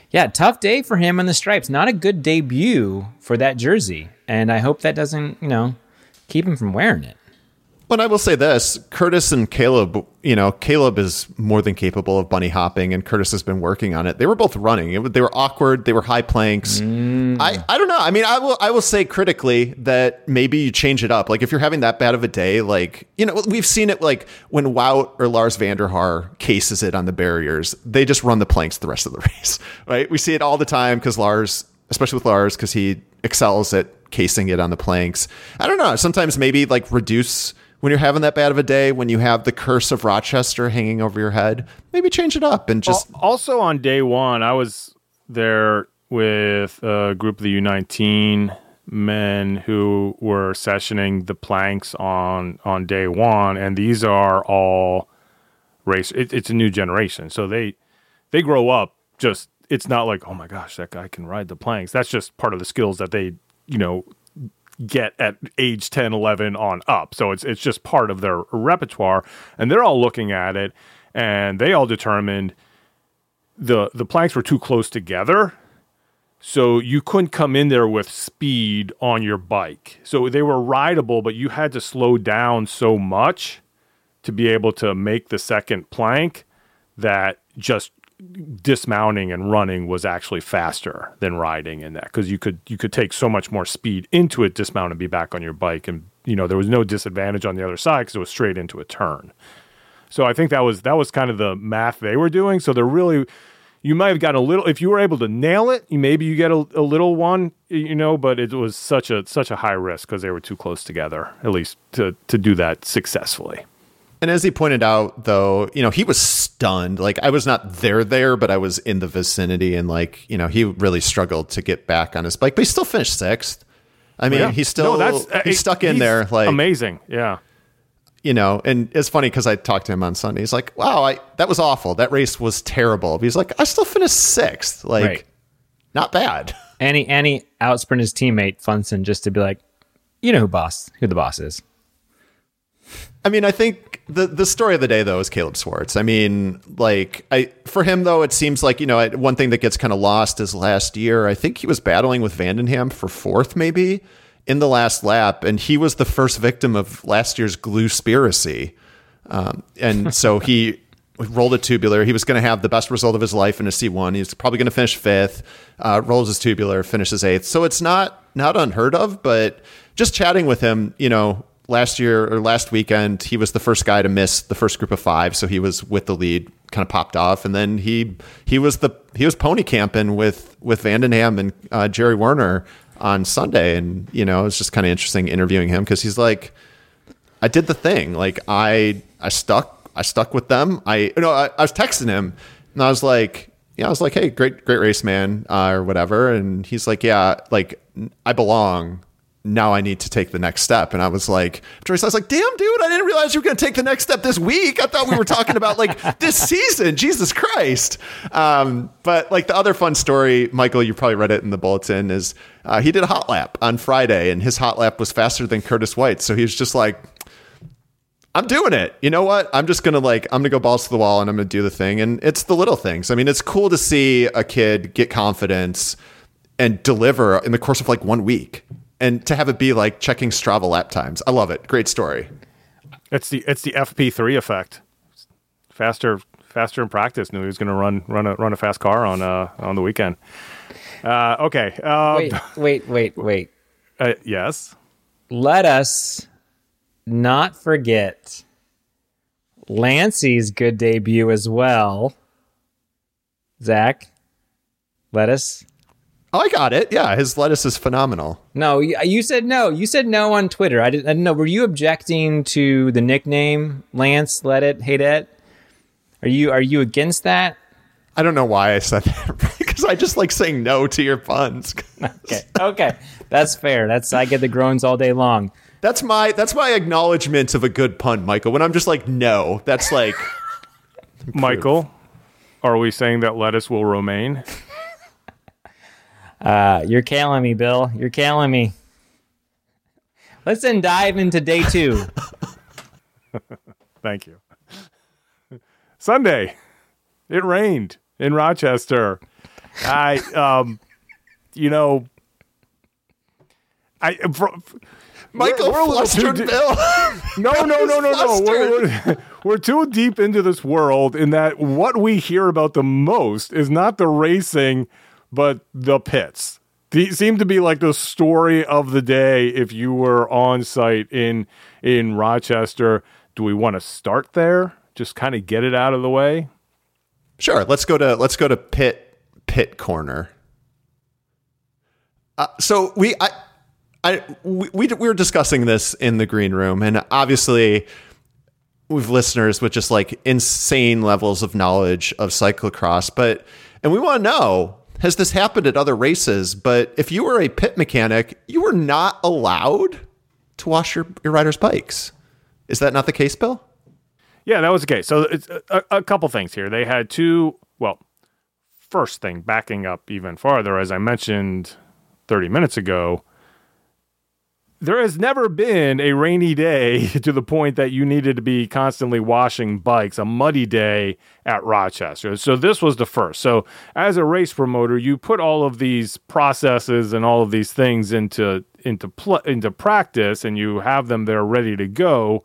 yeah, tough day for him in the stripes. Not a good debut for that jersey, and I hope that doesn't you know keep him from wearing it. But I will say this: Curtis and Caleb. You know, Caleb is more than capable of bunny hopping, and Curtis has been working on it. They were both running. It, they were awkward. They were high planks. Mm. I, I don't know. I mean, I will I will say critically that maybe you change it up. Like if you're having that bad of a day, like you know, we've seen it like when Wout or Lars van der Haar cases it on the barriers, they just run the planks the rest of the race. Right? We see it all the time because Lars, especially with Lars, because he excels at casing it on the planks. I don't know. Sometimes maybe like reduce when you're having that bad of a day, when you have the curse of Rochester hanging over your head, maybe change it up and just also on day one, I was there with a group of the U19 men who were sessioning the planks on on day one, and these are all race. It, it's a new generation, so they they grow up. Just it's not like oh my gosh, that guy can ride the planks. That's just part of the skills that they you know get at age 10 11 on up. So it's it's just part of their repertoire and they're all looking at it and they all determined the the planks were too close together so you couldn't come in there with speed on your bike. So they were rideable but you had to slow down so much to be able to make the second plank that just dismounting and running was actually faster than riding in that because you could you could take so much more speed into it dismount and be back on your bike. And you know there was no disadvantage on the other side because it was straight into a turn. So i think that was that was kind of the math they were doing. So they're really you might have gotten a little if you were able to nail it maybe you get a, a little one you know but it was such a such a high risk because they were too close together at least to to do that successfully And as he pointed out, though, you know, he was stunned. Like I was not there, there, but I was in the vicinity, and like, you know, he really struggled to get back on his bike, but he still finished sixth. I mean, Yeah. he's still No, that's- he's uh, stuck in he's there, like amazing yeah you know. And it's funny because I talked to him on Sunday. He's like, "Wow, I that was awful. That race was terrible." But he's like, "I still finished sixth. Like, Right. not bad." And he and he outsprint his teammate Funston just to be like, you know who boss who the boss is. I mean, I think the the story of the day though is Caleb Swartz. I mean, like I for him though, it seems like you know I- one thing that gets kind of lost is last year. I think he was battling with van den Ham for fourth, maybe in the last lap, and he was the first victim of last year's glue spiracy. Um, and so he rolled a tubular. He was going to have the best result of his life in a C1. He's probably going to finish fifth. Uh, rolls his tubular, finishes eighth. So it's not not unheard of. But just chatting with him, you know, last year or last weekend, he was the first guy to miss the first group of five. So he was with the lead, kind of popped off, and then he he was the he was pony camping with with van den Ham and uh, Jerry Werner on Sunday, and you know, it was just kind of interesting interviewing him because he's like. I did the thing. Like I I stuck I stuck with them. I you know I, I was texting him and I was like, yeah, I was like, hey, great great race, man, uh, or whatever. And he's like, yeah, like I belong. Now I need to take the next step. And I was like, after I was like, damn, dude, I didn't realize you were going to take the next step this week. I thought we were talking about like this season. Jesus Christ. Um, but like the other fun story, Michael, you probably read it in the bulletin, is uh, he did a hot lap on Friday and his hot lap was faster than Curtis White. So he was just like, I'm doing it. You know what? I'm just gonna like I'm gonna go balls to the wall and I'm gonna do the thing. And it's the little things. I mean, it's cool to see a kid get confidence and deliver in the course of like one week, and to have it be like checking Strava lap times. I love it. Great story. It's the it's the FP three effect. Faster faster in practice. Knew he was going to run run a run a fast car on uh on the weekend. Uh, okay. Uh, Wait, wait, wait, wait. uh, yes. Let us not forget Lancey's good debut as well. Zach, let us. Oh, I got it. Yeah, his lettuce is phenomenal. No, you, uh, you said no. You said no on Twitter. I didn't, I didn't know. Were you objecting to the nickname Lance? Let it, hate it. Are you are you against that? I don't know why I said that because I just like saying no to your puns. Okay, okay, that's fair. That's I get the groans all day long. That's my that's my acknowledgement of a good pun, Michael. When I'm just like no, that's like Michael, are we saying that lettuce will remain? Uh, you're killing me, Bill. You're killing me. Let's then dive into day two. Thank you. Sunday, it rained in Rochester. I, um, you know, I. For, Michael we're a little flustered too di- Bill. no, no, no, no, no. We're, we're, we're too deep into this world in that what we hear about the most is not the racing, but the pits. Seem to be like the story of the day if you were on site in in Rochester. Do we want to start there? Just kind of get it out of the way? Sure, let's go to let's go to pit pit corner. Uh, so we I I we, we we were discussing this in the green room, and obviously we've listeners with just like insane levels of knowledge of cyclocross, but and we want to know has this happened at other races? But if you were a pit mechanic, you were not allowed to wash your, your riders' bikes. Is that not the case, Bill? Yeah, that was the case. So it's a, a couple things here. They had two. Well, first thing, backing up even farther, as I mentioned 30 minutes ago, there has never been a rainy day to the point that you needed to be constantly washing bikes, a muddy day at Rochester. So this was the first. So as a race promoter, you put all of these processes and all of these things into into pl- into practice and you have them there ready to go,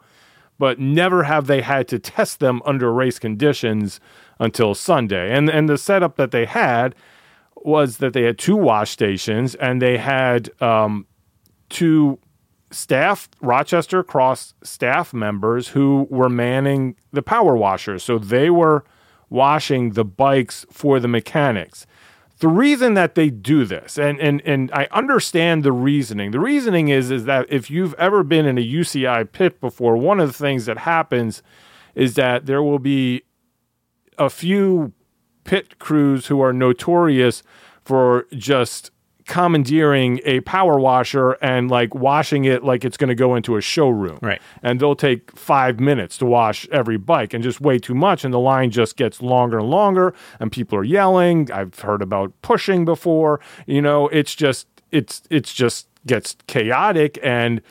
but never have they had to test them under race conditions until Sunday. And and the setup that they had was that they had two wash stations and they had um, two staff Rochester Cross staff members who were manning the power washers. So they were washing the bikes for the mechanics. The reason that they do this, and and and I understand the reasoning. The reasoning is is that if you've ever been in a UCI pit before, one of the things that happens is that there will be a few pit crews who are notorious for just commandeering a power washer and like washing it like it's going to go into a showroom. Right. And they'll take five minutes to wash every bike and just way too much. And the line just gets longer and longer and people are yelling. I've heard about pushing before. You know, it's just, it's, it's just gets chaotic. And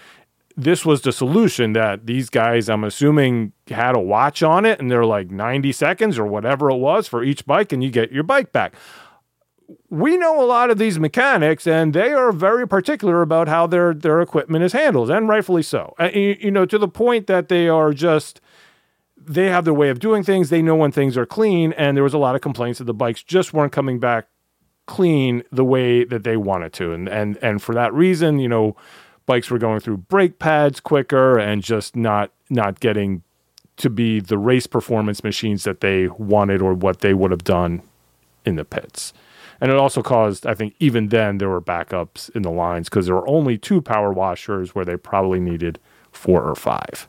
this was the solution that these guys, I'm assuming, had a watch on it and they're like 90 seconds or whatever it was for each bike and you get your bike back we know a lot of these mechanics, and they are very particular about how their their equipment is handled, and rightfully so. Uh, you, you know, to the point that they are just they have their way of doing things. They know when things are clean, and there was a lot of complaints that the bikes just weren't coming back clean the way that they wanted to, and and and for that reason, you know, bikes were going through brake pads quicker and just not not getting to be the race performance machines that they wanted or what they would have done in the pits. And it also caused, I think, even then there were backups in the lines because there were only two power washers where they probably needed four or five.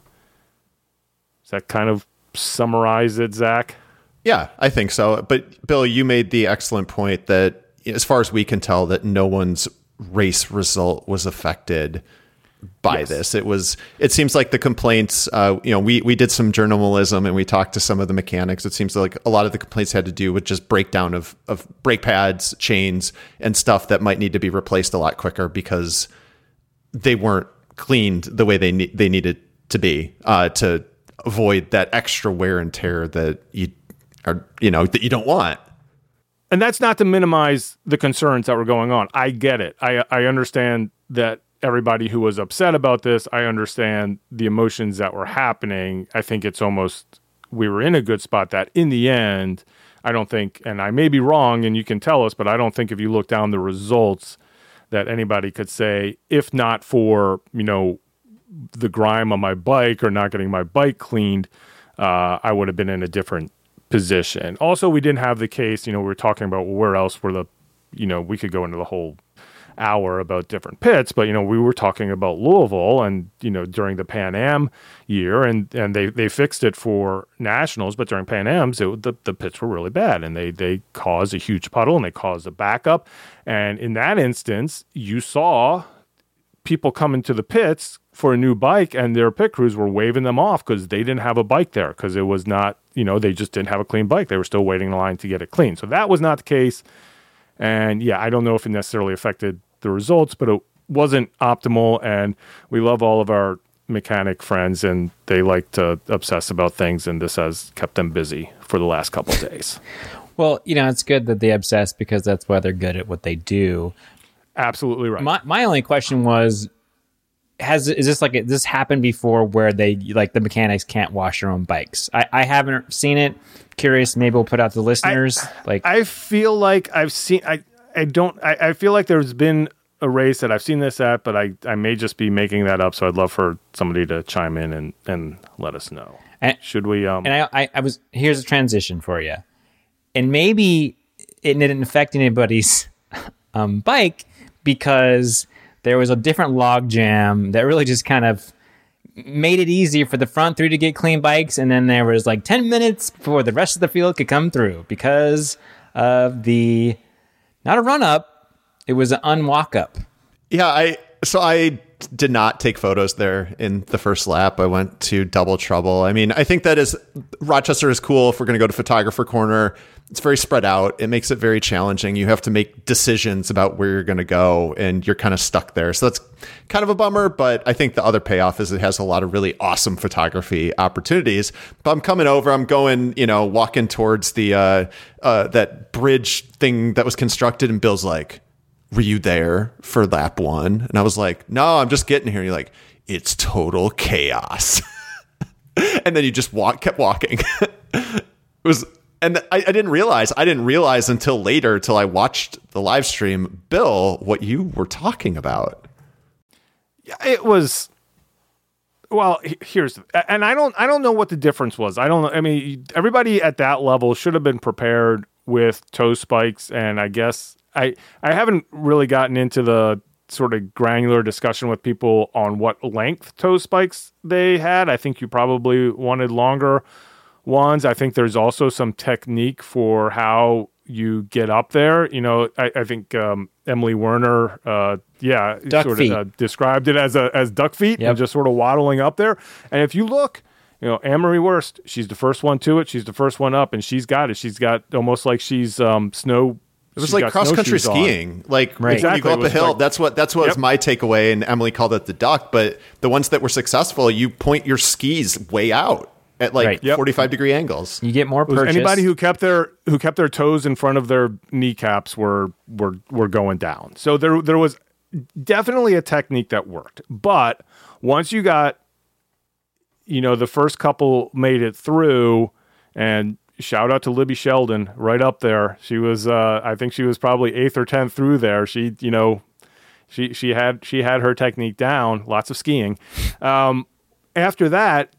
Does that kind of summarize it, Zach? Yeah, I think so. But Bill, you made the excellent point that, as far as we can tell, that no one's race result was affected by Yes. this. It was. It seems like the complaints. Uh, you know, we we did some journalism and we talked to some of the mechanics. It seems like a lot of the complaints had to do with just breakdown of of brake pads, chains, and stuff that might need to be replaced a lot quicker because they weren't cleaned the way they ne- they needed to be uh, to avoid that extra wear and tear that you are you know that you don't want. and that's not to minimize the concerns that were going on. I get it. I I understand that everybody who was upset about this, I understand the emotions that were happening. I think it's almost we were in a good spot that in the end, I don't think and I may be wrong and you can tell us, but I don't think if you look down the results that anybody could say if not for, you know, the grime on my bike or not getting my bike cleaned, uh, I would have been in a different position. Also, we didn't have the case, you know, we were talking about where else were the, you know, we could go into the whole hour about different pits, but you know we were talking about Louisville and you know during the Pan Am year, and and they they fixed it for nationals, but during Pan Am's it, the the pits were really bad, and they they caused a huge puddle and they caused a backup, and in that instance you saw people coming to the pits for a new bike and their pit crews were waving them off because they didn't have a bike there because it was not you know they just didn't have a clean bike. They were still waiting in line to get it clean. So that was not the case and yeah, I don't know if it necessarily affected the results, but it wasn't optimal. And we love all of our mechanic friends, and they like to obsess about things, and this has kept them busy for the last couple of days. Well, you know, it's good that they obsess because that's why they're good at what they do. Absolutely right. My my only question was has is this like this happened before where they like the mechanics can't wash their own bikes? I, I haven't seen it. Curious, maybe we'll put out the listeners. I, like I feel like I've seen I I don't I, I feel like there's been a race that I've seen this at, but I, I may just be making that up. So I'd love for somebody to chime in and, and let us know. And, Should we? Um, and I, I, I was here's a transition for you, and maybe it didn't affect anybody's um, bike because there was a different log jam that really just kind of made it easier for the front three to get clean bikes, and then there was like ten minutes before the rest of the field could come through because of the not a run up, it was an unwalk up. Yeah, I so I did not take photos there in the first lap. I went to Double Trouble. I mean, I think that is Rochester is cool if we're going to go to Photographer Corner. It's very spread out. It makes it very challenging. You have to make decisions about where you're going to go, and you're kind of stuck there. So that's kind of a bummer. But I think the other payoff is it has a lot of really awesome photography opportunities. But I'm coming over. I'm going, you know, walking towards the uh, uh, that bridge thing that was constructed, and Bill's like were you there for lap one? And I was like, no, I'm just getting here. You're like, it's total chaos. and then you just walk, kept walking. it was, and I, I, didn't realize, I didn't realize until later, till I watched the live stream, Bill, what you were talking about. Yeah, it was. Well, here's, and I don't, I don't know what the difference was. I don't. I mean, everybody at that level should have been prepared with toe spikes, and I guess I I haven't really gotten into the sort of granular discussion with people on what length toe spikes they had. I think you probably wanted longer ones. I think there's also some technique for how you get up there. You know, I, I think um, Emily Werner, uh, yeah, duck sort feet. of uh, described it as a as duck feet Yep. and just sort of waddling up there. And if you look, you know, Annemarie Worst, she's the first one to it. She's the first one up, and she's got it. She's got almost like she's um, snow. It was like cross country snowshoes on. skiing. Like Right. when you go up a hill, like- that's what that's what was my takeaway. And Emily called it the duck. But the ones that were successful, you point your skis way out at like Right. Yep. 45 degree angles. You get more was purchase. anybody who kept their who kept their toes in front of their kneecaps were were were going down. So there there was definitely a technique that worked. But once you got you know the first couple made it through and shout out to Libby Sheldon right up there. She was uh I think she was probably 8th or 10th through there. She you know she she had she had her technique down, lots of skiing. Um after that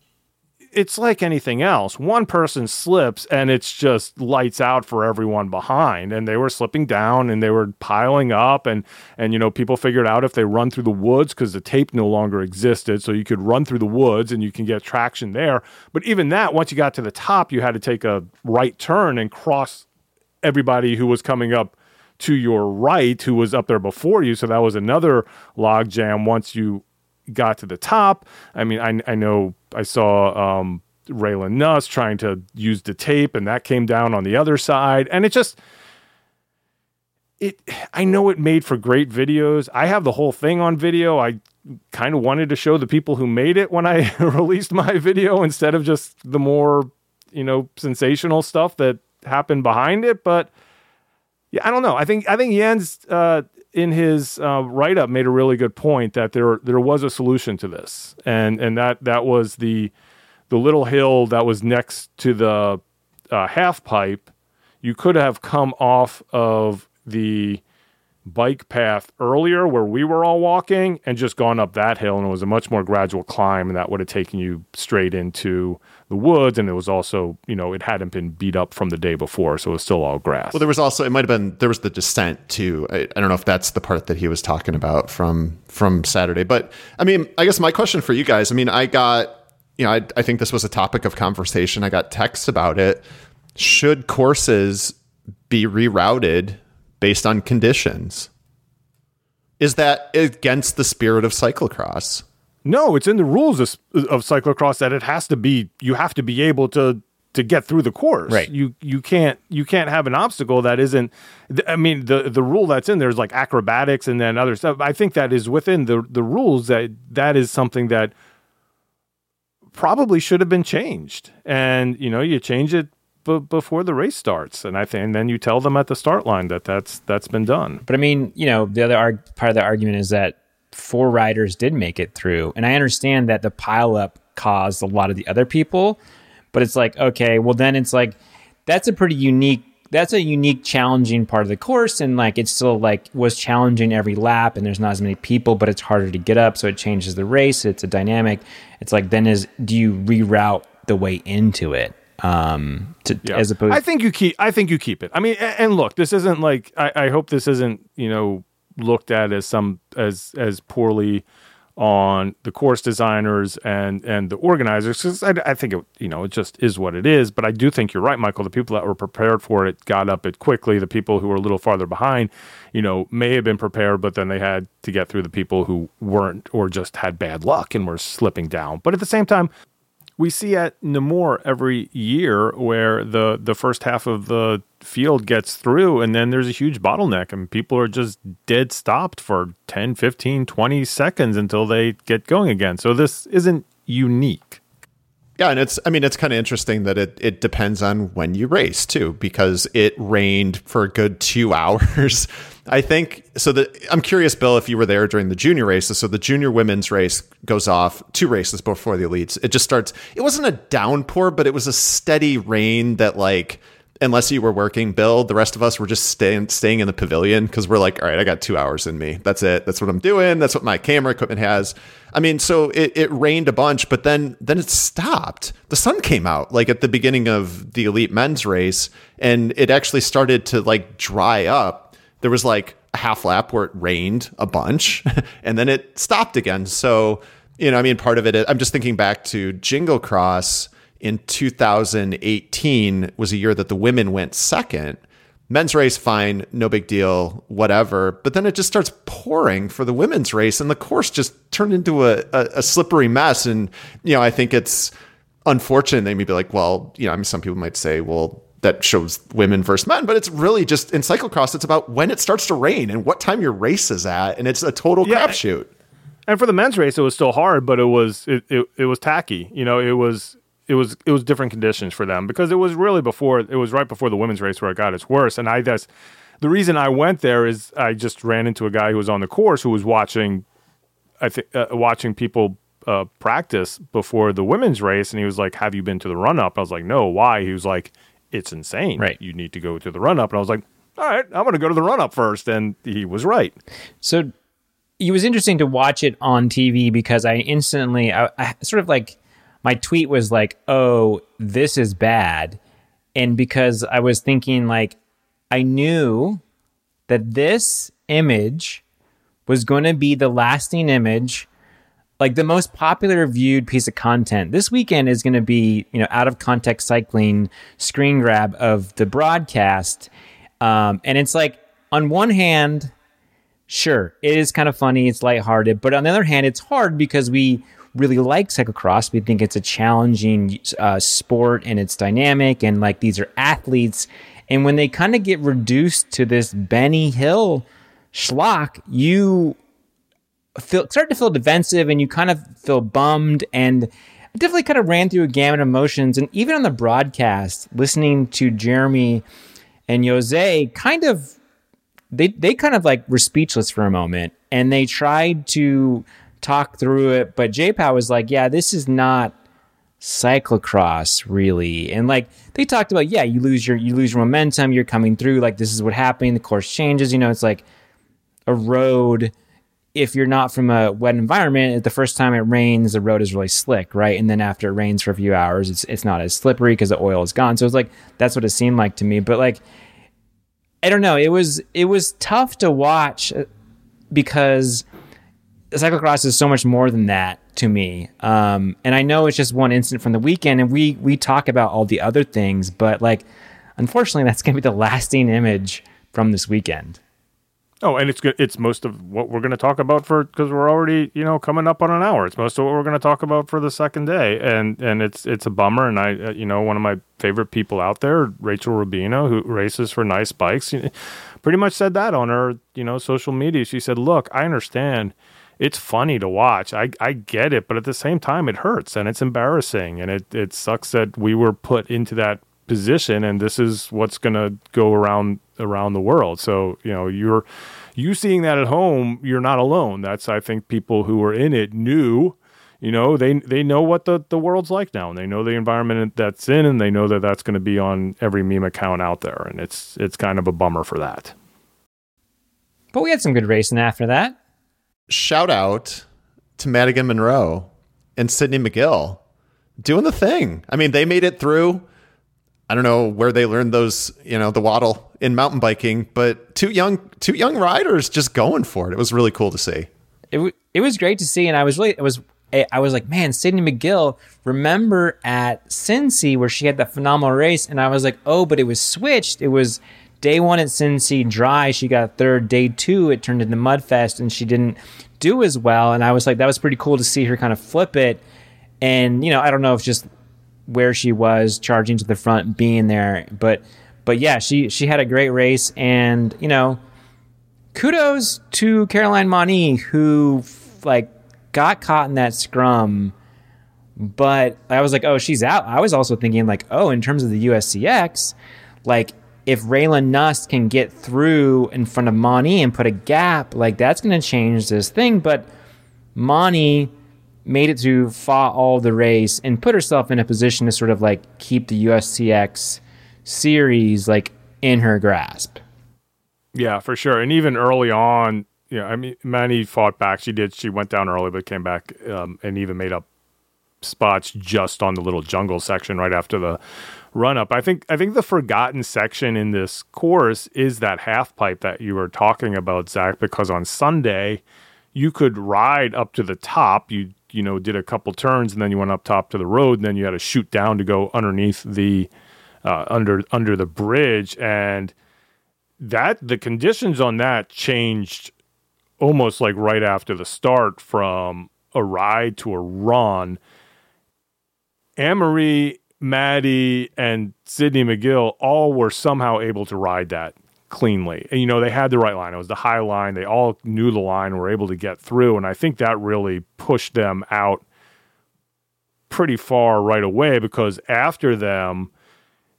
it's like anything else. One person slips and it's just lights out for everyone behind. And they were slipping down and they were piling up and and you know people figured out if they run through the woods because the tape no longer existed, so you could run through the woods and you can get traction there. But even that, once you got to the top, you had to take a right turn and cross everybody who was coming up to your right who was up there before you. So that was another log jam once you got to the top. I mean, I, I know I saw um, Raylyn Nuss trying to use the tape, and that came down on the other side, and it just it. I know it made for great videos. I have the whole thing on video. I kind of wanted to show the people who made it when I released my video instead of just the more you know sensational stuff that happened behind it, but. Yeah, I don't know. I think I think Jens uh, in his uh, write up made a really good point that there there was a solution to this, and and that that was the the little hill that was next to the uh, half pipe. You could have come off of the bike path earlier where we were all walking and just gone up that hill and it was a much more gradual climb and that would have taken you straight into the woods and it was also you know it hadn't been beat up from the day before so it was still all grass well there was also it might have been there was the descent too I, I don't know if that's the part that he was talking about from from saturday but i mean i guess my question for you guys i mean i got you know i, I think this was a topic of conversation i got texts about it should courses be rerouted based on conditions. Is that against the spirit of cyclocross? No, it's in the rules of, of cyclocross that it has to be. You have to be able to to get through the course. Right. You you can't you can't have an obstacle that isn't. I mean, the the rule that's in there is like acrobatics and then other stuff. I think that is within the the rules that that is something that probably should have been changed. And you know, you change it b- before the race starts, and I think and then you tell them at the start line that that's that's been done. But I mean, you know, the other arg- part of the argument is that four riders did make it through, and I understand that the pileup caused a lot of the other people, but it's like okay, well then it's like that's a pretty unique that's a unique challenging part of the course and like it's still like was challenging every lap and there's not as many people but it's harder to get up so it changes the race it's a dynamic it's like then is do you reroute the way into it um to, Yeah. as opposed I think you keep. I think you keep it. I mean, a- and look, this isn't like. I, I hope this isn't you know looked at as some as as poorly on the course designers and and the organizers because I, I think it you know it just is what it is. But I do think you're right, Michael. The people that were prepared for it got up it quickly. The people who were a little farther behind, you know, may have been prepared, but then they had to get through the people who weren't or just had bad luck and were slipping down. But at the same time, we see at Namur every year where the the first half of the field gets through and then there's a huge bottleneck and people are just dead stopped for 10 15 20 seconds until they get going again so this isn't unique Yeah, and it's I mean it's kind of interesting that it it depends on when you race too because it rained for a good 2 hours. I think so the I'm curious Bill if you were there during the junior races. So the junior women's race goes off two races before the elites. It just starts it wasn't a downpour but it was a steady rain that like unless you were working, Bill, the rest of us were just staying staying in the pavilion because we're like, all right, I got two hours in me. That's it. That's what I'm doing. That's what my camera equipment has. I mean, so it, it rained a bunch, but then then it stopped. The sun came out like at the beginning of the elite men's race, and it actually started to like dry up. There was like a half lap where it rained a bunch, and then it stopped again. So you know, I mean, part of it. I'm just thinking back to Jingle Cross in 2018 was a year that the women went second. Men's race, fine, no big deal, whatever. But then it just starts pouring for the women's race, and the course just turned into a, a, a slippery mess. And, you know, I think it's unfortunate. They may be like, well, you know, I mean, some people might say, well, that shows women versus men, but it's really just in cyclocross, it's about when it starts to rain and what time your race is at. And it's a total Yeah. crapshoot. and for the men's race it was still hard but it was it, it, it was tacky you know it was it was it was different conditions for them because it was really before it was right before the women's race where it got its worst and i guess the reason i went there is i just ran into a guy who was on the course who was watching i think uh, watching people uh, practice before the women's race and he was like have you been to the run up i was like no why he was like it's insane Right. you need to go to the run up and i was like all right i'm going to go to the run up first and he was right So it was interesting to watch it on TV because I instantly, I, I sort of like, my tweet was like, oh, this is bad. And because I was thinking, like, I knew that this image was going to be the lasting image, like the most popular viewed piece of content. This weekend is going to be, you know, out of context cycling screen grab of the broadcast. Um, and it's like, on one hand, sure, it is kind of funny, it's lighthearted, but on the other hand, it's hard because we really like cyclocross. We think it's a challenging uh, sport and it's dynamic, and like these are athletes. And when they kind of get reduced to this Benny Hill schlock, you feel start to feel defensive and you kind of feel bummed and definitely kind of ran through a gamut of emotions. And even on the broadcast listening to Jeremy and Jose kind of they they kind of like were speechless for a moment and they tried to talk through it but JPOW was like yeah this is not cyclocross really. And like they talked about yeah you lose your you lose your momentum you're coming through like this is what happening the course changes you know it's like a road if you're not from a wet environment, the first time it rains, the road is really slick, right? And then after it rains for a few hours, it's it's not as slippery because the oil is gone. So it's like that's what it seemed like to me. But like, I don't know. It was it was tough to watch uh, because the cyclocross is so much more than that to me. Um, and I know it's just one instant from the weekend, and we we talk about all the other things, but like, unfortunately, that's going to be the lasting image from this weekend. Oh, and it's. It's most of what we're going to talk about for because we're already you know coming up on an hour. It's most of what we're going to talk about for the second day, and and it's it's a bummer. And I uh, you know one of my favorite people out there, Rachel Rubino, who races for nice bikes, pretty much said that on her you know social media. She said, "Look, I understand." It's funny to watch. I, I get it, but at the same time, it hurts and it's embarrassing. And it, it sucks that we were put into that position and this is what's going to go around around the world. So, you know, you're you seeing that at home, you're not alone. That's I think people who were in it knew, you know, they they know what the the world's like now and they know the environment that's in and they know that that's going to be on every meme account out there and it's it's kind of a bummer for that. But we had some good racing after that. Shout out to Madigan Munro and Sidney McGill doing the thing. I mean, they made it through I don't know where they learned those, you know, the waddle in mountain biking, but two young two young riders just going for it. It was really cool to see. It w- it was great to see, and I was really it was I was like, man, Sidney McGill. Remember at Cincy where she had that phenomenal race, and I was like, oh, but it was switched. It was day one at Cincy dry. She got third. Day two, it turned into Mudfest, and she didn't do as well. And I was like, that was pretty cool to see her kind of flip it. And you know, I don't know if just where she was charging to the front, being there. But but yeah, she she had a great race, and you know, kudos to Caroline Mani who like got caught in that scrum. But I was like, oh, she's out. I was also thinking like, oh, in terms of the USCX, like if Raylyn Nuss can get through in front of Mani and put a gap, like that's going to change this thing. But Mani made it to fought all the race and put herself in a position to sort of like keep the USCX series like in her grasp. Yeah, for sure. And even early on, yeah, I mean, Mani fought back. She did. She went down early, but came back um, and even made up spots just on the little jungle section right after the run up. I think I think the forgotten section in this course is that half pipe that you were talking about, Zach, because on Sunday you could ride up to the top. You you know did a couple turns and then you went up top to the road and then you had to shoot down to go underneath the uh, under under the bridge and that the conditions on that changed almost like right after the start from a ride to a run. Anne-Marie, Maddie, and Sidney McGill all were somehow able to ride that cleanly. And, you know, they had the right line. It was the high line. They all knew the line, were able to get through. And I think that really pushed them out pretty far right away because after them,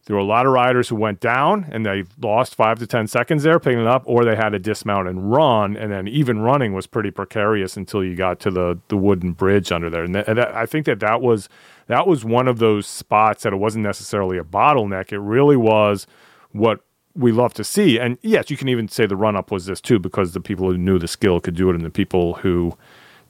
there were a lot of riders who went down and they lost five to 10 seconds there picking it up, or they had to dismount and run. And then even running was pretty precarious until you got to the, the wooden bridge under there. And, th- and that, I think that that was, that was one of those spots that it wasn't necessarily a bottleneck. It really was what we love to see. And yes, you can even say the run up was this too, because the people who knew the skill could do it, and the people who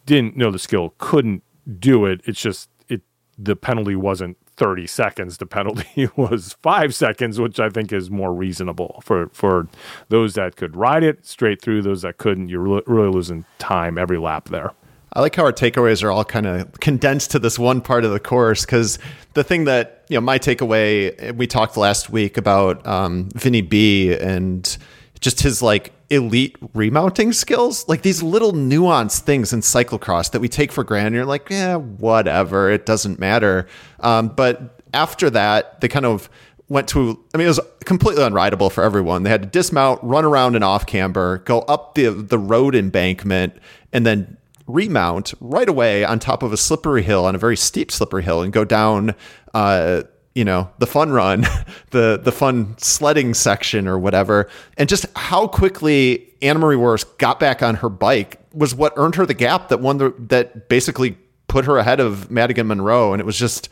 didn't know the skill couldn't do it. It's just it the penalty wasn't 30 seconds. The penalty was five seconds, which I think is more reasonable for for those that could ride it straight through. Those that couldn't, you're really losing time every lap there. I like how our takeaways are all kind of condensed to this one part of the course because the thing that you know my takeaway we talked last week about um, Vinny B and just his like elite remounting skills, like these little nuanced things in cyclocross that we take for granted. You're like, yeah, whatever, it doesn't matter. Um, but after that, they kind of went to I mean it was completely unrideable for everyone. They had to dismount, run around an off camber, go up the the road embankment and then remount right away on top of a slippery hill on a very steep slippery hill and go down uh, you know the fun run the the fun sledding section or whatever. And just how quickly Annemarie Worst got back on her bike was what earned her the gap that won the that basically put her ahead of Madigan Munro. And it was just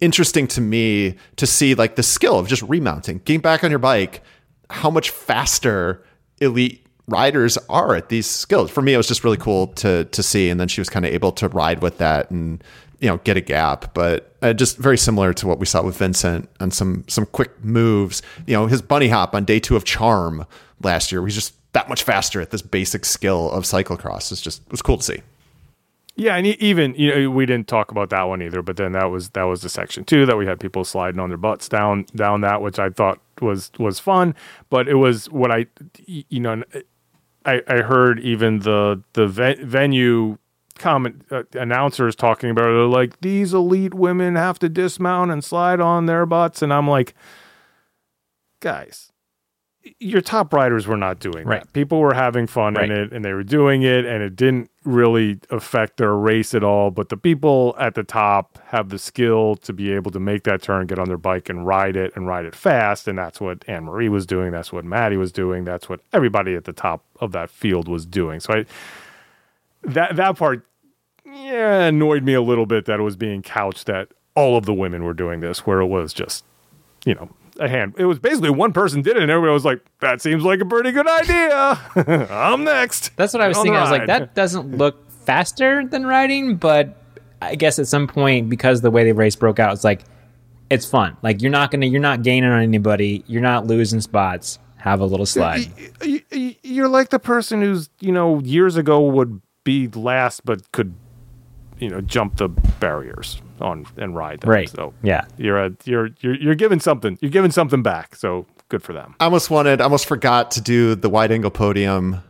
interesting to me to see like the skill of just remounting getting back on your bike how much faster elite riders are at these skills. For me, it was just really cool to to see, and then she was kind of able to ride with that and you know get a gap. But uh, just very similar to what we saw with Vincent on some some quick moves. You know, his bunny hop on day two of Charm last year. He's just that much faster at this basic skill of cyclocross. It's just it was cool to see. Yeah, and even you know we didn't talk about that one either. But then that was that was the section two that we had people sliding on their butts down down that, which I thought was was fun. But it was what I you know I I heard even the the ve- venue comment uh, announcers talking about it. They're like these elite women have to dismount and slide on their butts, and I'm like, guys, your top riders were not doing Right. that. People were having fun Right. in it and they were doing it and it didn't really affect their race at all. But the people at the top have the skill to be able to make that turn, get on their bike and ride it and ride it fast. And that's what Anne Marie was doing. That's what Maddie was doing. That's what everybody at the top of that field was doing. So I that that part yeah annoyed me a little bit that it was being couched that all of the women were doing this where it was just you know a hand it was basically one person did it and everybody was like that seems like a pretty good idea i'm next That's what I was thinking. I was like, that doesn't look faster than riding, but I guess at some point, because the way the race broke out, it's like it's fun. Like you're not gonna, you're not gaining on anybody. You're not losing spots. Have a little slide. You're like the person who's you know years ago would be last but could you know jump the barriers on and ride them Right. so Yeah. you're a you're you're you're giving something you're giving something back so good for them I almost wanted, I almost forgot to do the wide angle podium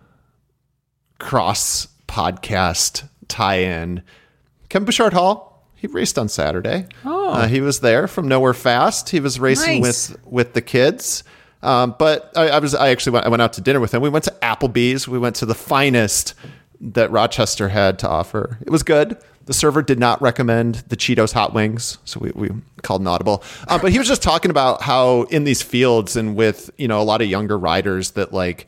cross podcast tie in. Kevin Bouchard Hall, he raced on Saturday. Oh. Uh, he was there from Nowhere Fast. He was racing Nice. with with the kids. Um, but I, I was I actually went, I went out to dinner with him. We went to Applebee's. We went to the finest that Rochester had to offer. It was good. The server did not recommend the Cheetos hot wings, so we, we called an audible. Uh, but he was just talking about how in these fields and with you know a lot of younger riders that like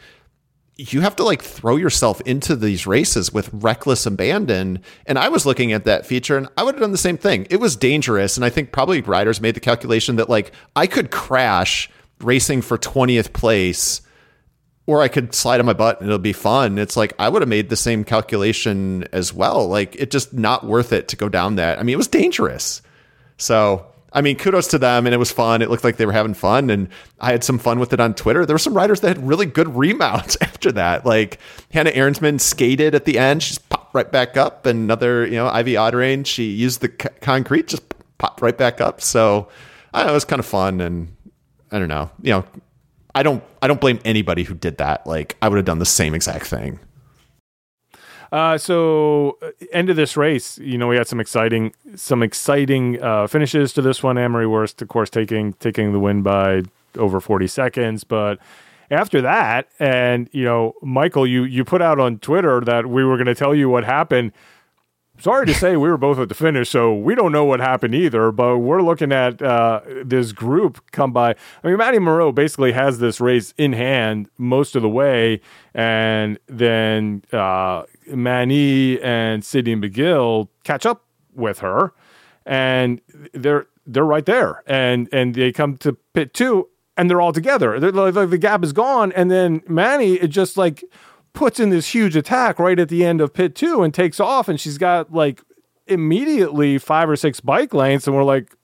you have to like throw yourself into these races with reckless abandon. And I was looking at that feature and I would have done the same thing. It was dangerous. And I think probably riders made the calculation that like I could crash racing for 20th place or I could slide on my butt and it'll be fun. It's like I would have made the same calculation as well. Like it just not worth it to go down that. I mean, it was dangerous. So, I mean, kudos to them, and it was fun. It looked like they were having fun, and I had some fun with it on Twitter. There were some riders that had really good remounts after that. Like Hannah Arensman skated at the end; she just popped right back up. And another, you know, Ivy Audrain, she used the c- concrete, just popped right back up. So, I know, it was kind of fun, and I don't know, you know, I don't, I don't blame anybody who did that. Like I would have done the same exact thing. Uh, so uh, end of this race, you know, we had some exciting, some exciting uh, finishes to this one. Annemarie Worst, of course, taking taking the win by over forty seconds. But after that, and you know, Michael, you you put out on Twitter that we were going to tell you what happened. Sorry to say, we were both at the finish, so we don't know what happened either. But we're looking at uh, this group come by. I mean, Maddie Munro basically has this race in hand most of the way, and then uh, Mani and Sidney McGill catch up with her, and they're they're right there, and and they come to pit two, and they're all together. They're like the gap is gone, and then Mani it just like puts in this huge attack right at the end of pit two and takes off, and she's got like immediately five or six bike lanes, and we're like,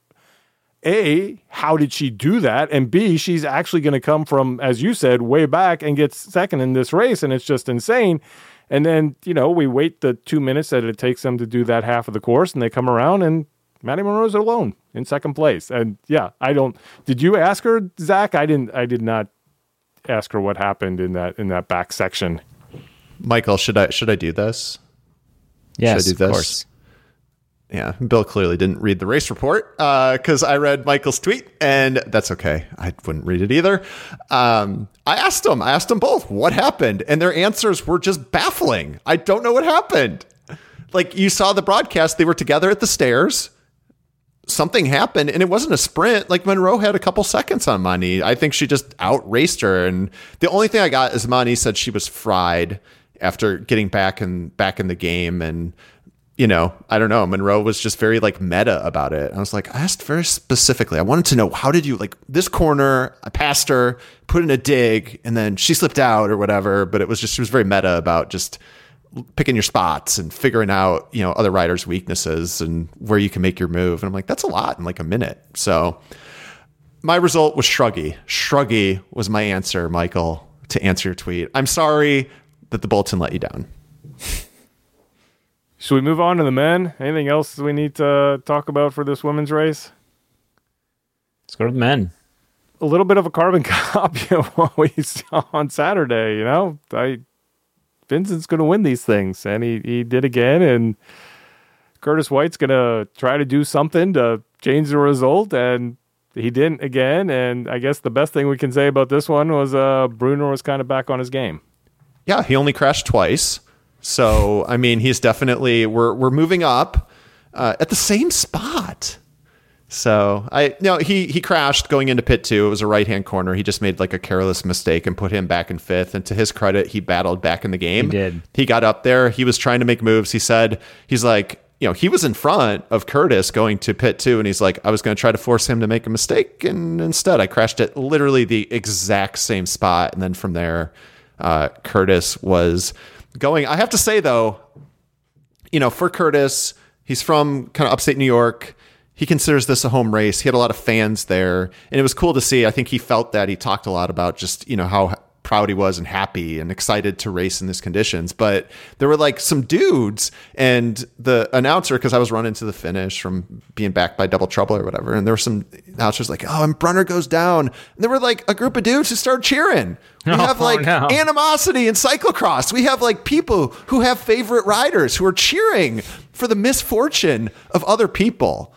a, how did she do that? And B, she's actually going to come from, as you said, way back and get second in this race. And it's just insane. And then, you know, we wait the two minutes that it takes them to do that half of the course and they come around and Maddie Munro's alone in second place. And yeah, I don't, did you ask her, Zach? I didn't, I did not ask her what happened in that, in that back section. Michael, should I should I do this? Yes, do of this? course. Yeah, Bill clearly didn't read the race report because I read Michael's tweet, and that's okay. I wouldn't read it either. Um, I asked them, I asked them both what happened, and their answers were just baffling. I don't know what happened. Like you saw the broadcast, they were together at the stairs. Something happened, and it wasn't a sprint. Like Munro had a couple seconds on Mani. I think she just outraced her, and the only thing I got is Mani said she was fried after getting back in back in the game and you know, I don't know. Munro was just very like meta about it. I was like, I asked very specifically. I wanted to know how did you like this corner? I passed her, put in a dig, and then she slipped out or whatever. But it was just she was very meta about just picking your spots and figuring out you know other riders' weaknesses and where you can make your move. And I'm like, that's a lot in like a minute. So my result was shruggy. Shruggy was my answer, Michael, to answer your tweet. I'm sorry that the bulletin let you down. Should we move on to the men? Anything else we need to talk about for this women's race? Let's go to the men. A little bit of a carbon copy of what we saw on Saturday. You know, I Vincent's going to win these things, and he he did again. And Curtis White's going to try to do something to change the result, and he didn't again. And I guess the best thing we can say about this one was uh, Brunner was kind of back on his game. Yeah, he only crashed twice. So I mean, he's definitely we're we're moving up uh, at the same spot. So I no he he crashed going into pit two. It was a right hand corner. He just made like a careless mistake and put him back in fifth. And to his credit, he battled back in the game. He did. He got up there. He was trying to make moves. He said he's like you know he was in front of Curtis going to pit two, and he's like I was going to try to force him to make a mistake, and instead I crashed at literally the exact same spot. And then from there, uh, Curtis was going. I have to say though, you know, for Curtis, he's from kind of upstate New York. He considers this a home race. He had a lot of fans there, and it was cool to see. I think he felt that. He talked a lot about just you know how proud he was and happy and excited to race in these conditions. But there were like some dudes and the announcer, because I was running to the finish from being backed by Double Trouble or whatever, and there were some announcers like, "Oh, and Brunner goes down." And there were like a group of dudes who started cheering. We Oh, have like no. animosity in cyclocross. We have like people who have favorite riders who are cheering for the misfortune of other people.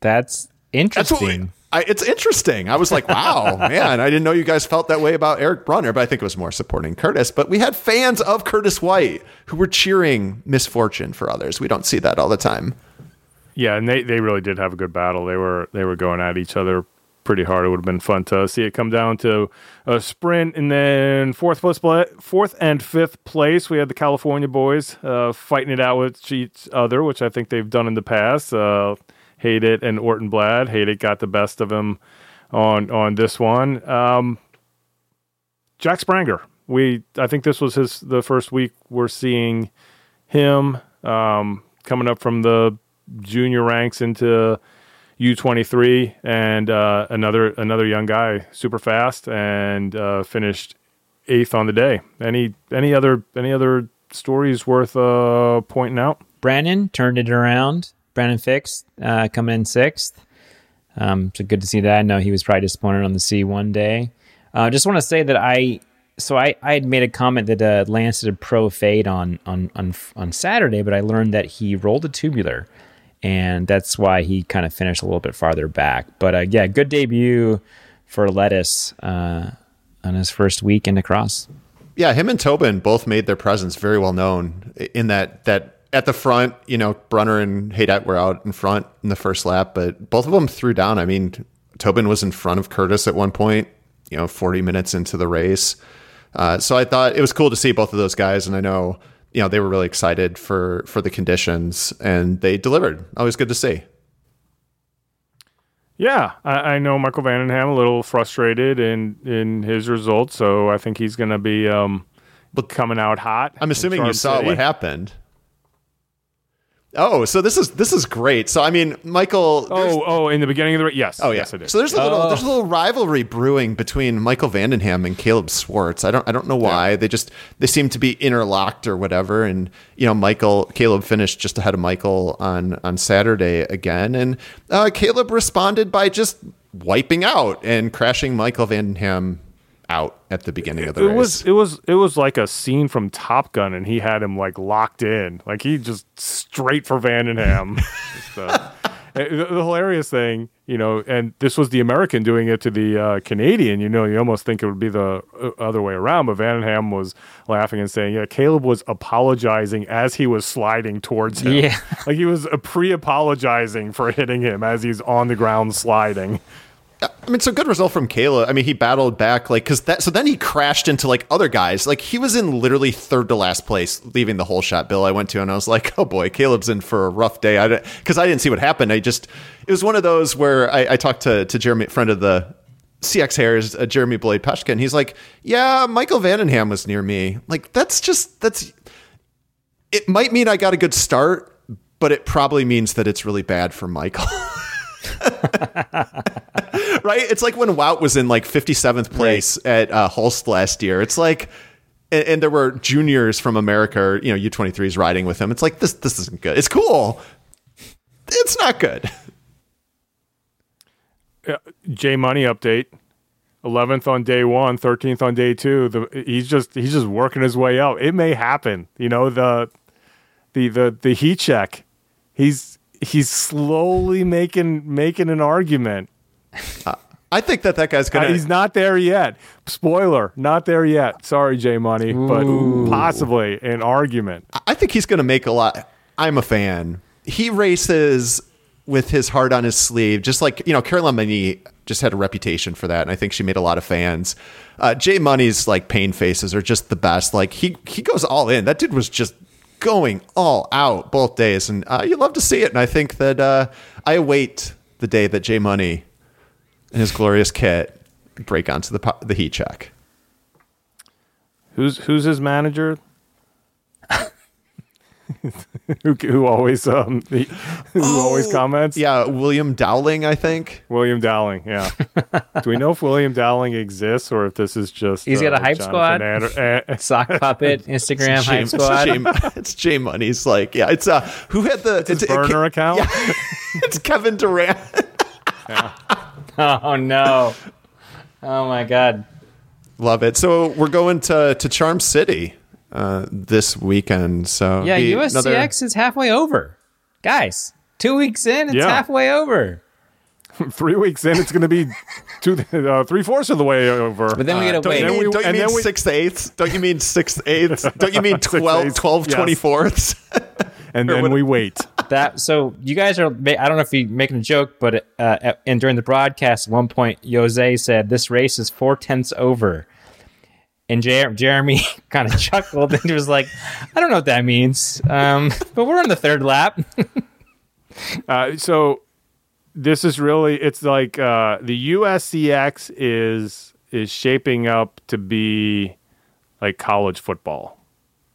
That's That's what we- interesting. I, it's interesting. I was like, wow, man, I didn't know you guys felt that way about Eric Brunner, but I think it was more supporting Curtis. But we had fans of Curtis White who were cheering misfortune for others. We don't see that all the time. Yeah, and they, they really did have a good battle. They were they were going at each other pretty hard. It would have been fun to see it come down to a sprint, and then fourth pla- fourth and fifth place, we had the California boys uh, fighting it out with each other, which I think they've done in the past. Uh, Haidet and Orton Blad. Haidet got the best of him on on this one. Um, Jack Spranger. We I think this was his the first week we're seeing him um, coming up from the junior ranks into U23 and uh, another another young guy, super fast and uh, finished eighth on the day. Any any other any other stories worth uh, pointing out? Brannan turned it around. Brannan Fix uh, coming in sixth. Um, so good to see that. I know he was probably disappointed on the C one day. Uh, just want to say that I so I, I had made a comment that uh, Lance did a pro fade on, on on on Saturday, but I learned that he rolled a tubular, and that's why he kind of finished a little bit farther back. But uh, yeah, good debut for Lettuce uh, on his first week into cross. Yeah, him and Tobin both made their presence very well known in that that at the front, you know, Brunner and Haidet were out in front in the first lap, but both of them threw down. I mean, Tobin was in front of Curtis at one point, you know, 40 minutes into the race. Uh, so I thought it was cool to see both of those guys, and I know you know they were really excited for for the conditions, and they delivered. Always good to see. Yeah, I, I know Michael van den Ham a little frustrated in in his results, so I think he's going to be um, coming out hot. I'm assuming you saw City. what happened. Oh, so this is this is great. So I mean, Michael. Oh, oh, in the beginning of the yes. Oh yeah. yes, I did. So there's a little there's a little rivalry brewing between Michael van den Ham and Caleb Swartz. I don't I don't know why. They just they seem to be interlocked or whatever. And you know, Michael Caleb finished just ahead of Michael on on Saturday again, and uh, Caleb responded by just wiping out and crashing Michael van den Ham out at the beginning of the it race. was it was it was like a scene from Top Gun, and he had him like locked in, like he just straight for van den Ham. Just, uh, the, the hilarious thing, you know, and this was the American doing it to the uh, Canadian. You know, you almost think it would be the uh, other way around, but van den Ham was laughing and saying, "Yeah, Caleb was apologizing as he was sliding towards him. Yeah. like he was pre-apologizing for hitting him as he's on the ground sliding." I mean, so good result from Kayla. I mean, he battled back, like, because that, so then he crashed into, like, other guys. Like, he was in literally third to last place, leaving the whole shot bill I went to, and I was like, oh boy, Caleb's in for a rough day. I Because I didn't see what happened. I just, it was one of those where I, I talked to, to Jeremy, friend of the CX Hairs, uh, Jeremy Blade Peshka, he's like, yeah, Michael van den Ham was near me. Like, that's just, that's, it might mean I got a good start, but it probably means that it's really bad for Michael. right? It's like when Wout was in like 57th place right. at uh, Hulst last year. It's like, and, and, there were juniors from America, or, you know, U23s riding with him. It's like this. This isn't good. It's cool. It's not good. J Money update. 11th on day one, 13th on day two. The, he's just he's just working his way up. It may happen. You know the the the the heat check. He's he's slowly making making an argument. Uh, I think that that guy's gonna. Uh, he's not there yet. Spoiler, not there yet. Sorry, J Money, but possibly an argument. I think he's gonna make a lot. I'm a fan. He races with his heart on his sleeve, just like you know, Caroline Mani just had a reputation for that, and I think she made a lot of fans. Uh, J Money's like pain faces are just the best. Like he he goes all in. That dude was just going all out both days, and uh, you love to see it. And I think that uh, I await the day that Jay Money and his glorious kit break onto the the heat check. Who's who's his manager? who, who always um who oh, always comments? Yeah, William Dowling, I think. William Dowling, yeah. Do we know if William Dowling exists or if this is just he's uh, got a hype squad, uh, sock puppet, Instagram hype squad? J, it's J Money's like yeah. It's uh who had the it's, it's burner it, account? Yeah, it's Kevin Durant. yeah. Oh no! Oh my god! Love it. So we're going to to Charm City uh, this weekend. So yeah, USCX another... is halfway over, guys. Two weeks in, it's yeah. halfway over. Three weeks in, it's going to be two, uh, three fourths of the way over. But then we got to wait. You mean, don't you mean we... six eighths? Don't you mean six eighths? Don't you mean 12, 12 yes. 24ths? and then we wait. That so you guys are. I don't know if you're making a joke, but uh, and during the broadcast, at one point, Jose said this race is four tenths over. And Jer- Jeremy kind of chuckled and was like, I don't know what that means. Um, but we're on the third lap. uh, so this is really, it's like uh, the USCX is is shaping up to be like college football,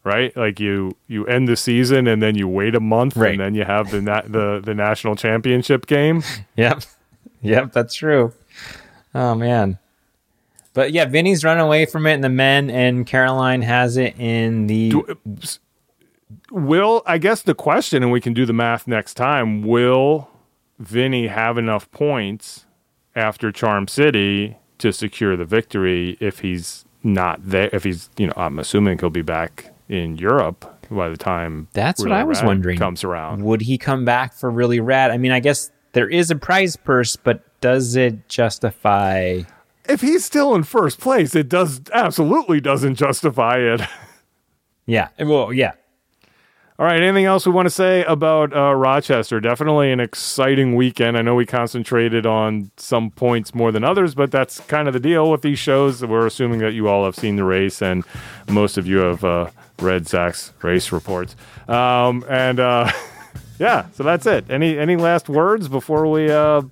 right? Like you you end the season and then you wait a month right. and then you have the na- the the national championship game. Yep, yep, that's true. Oh man. But yeah, Vinny's run away from it in the men, and Caroline has it in the. Do, will I guess the question, and we can do the math next time. Will Vinny have enough points after Charm City to secure the victory if he's not there? If he's, you know, I'm assuming he'll be back in Europe by the time that's really what I was wondering comes around. Would he come back for really rad? I mean, I guess there is a prize purse, but does it justify? If he's still in first place, it does absolutely doesn't justify it. Yeah. Well, yeah. All right. Anything else we want to say about uh, Rochester? Definitely an exciting weekend. I know we concentrated on some points more than others, but that's kind of the deal with these shows. We're assuming that you all have seen the race, and most of you have uh, read Zach's race reports. Um, and uh, yeah, so that's it. Any any last words before we uh,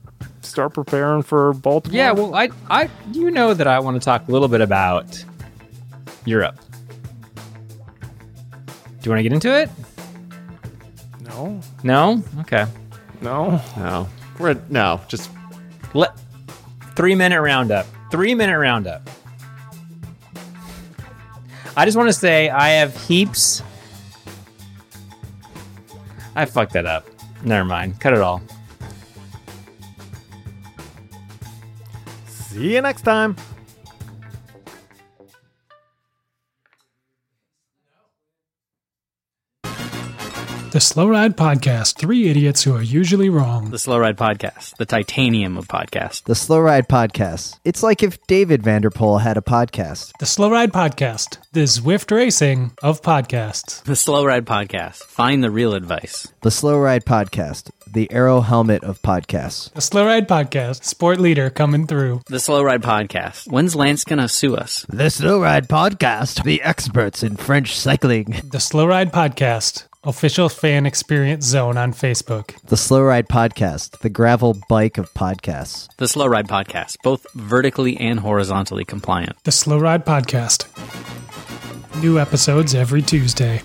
start preparing for Baltimore? Yeah, well, I, I, you know that I want to talk a little bit about Europe. Do you want to get into it? No. No. Okay. No. No. We're no. Just let three minute roundup. Three minute roundup. I just want to say I have heaps. I fucked that up. Never mind. Cut it all. See you next time. The Slow Ride Podcast Three Idiots Who Are Usually Wrong. The Slow Ride Podcast, the titanium of podcasts. The Slow Ride Podcast. It's like if David van der Poel had a podcast. The Slow Ride Podcast, the Zwift racing of podcasts. The Slow Ride Podcast, find the real advice. The Slow Ride Podcast. The Arrow Helmet of podcasts. The Slow Ride Podcast, sport leader coming through. The Slow Ride Podcast, when's Lance gonna sue us? The Slow Ride Podcast. The experts in French cycling. The Slow Ride Podcast, official fan experience zone on Facebook. The Slow Ride Podcast. The gravel bike of podcasts. The Slow Ride Podcast, both vertically and horizontally compliant. The Slow Ride Podcast. New episodes every Tuesday.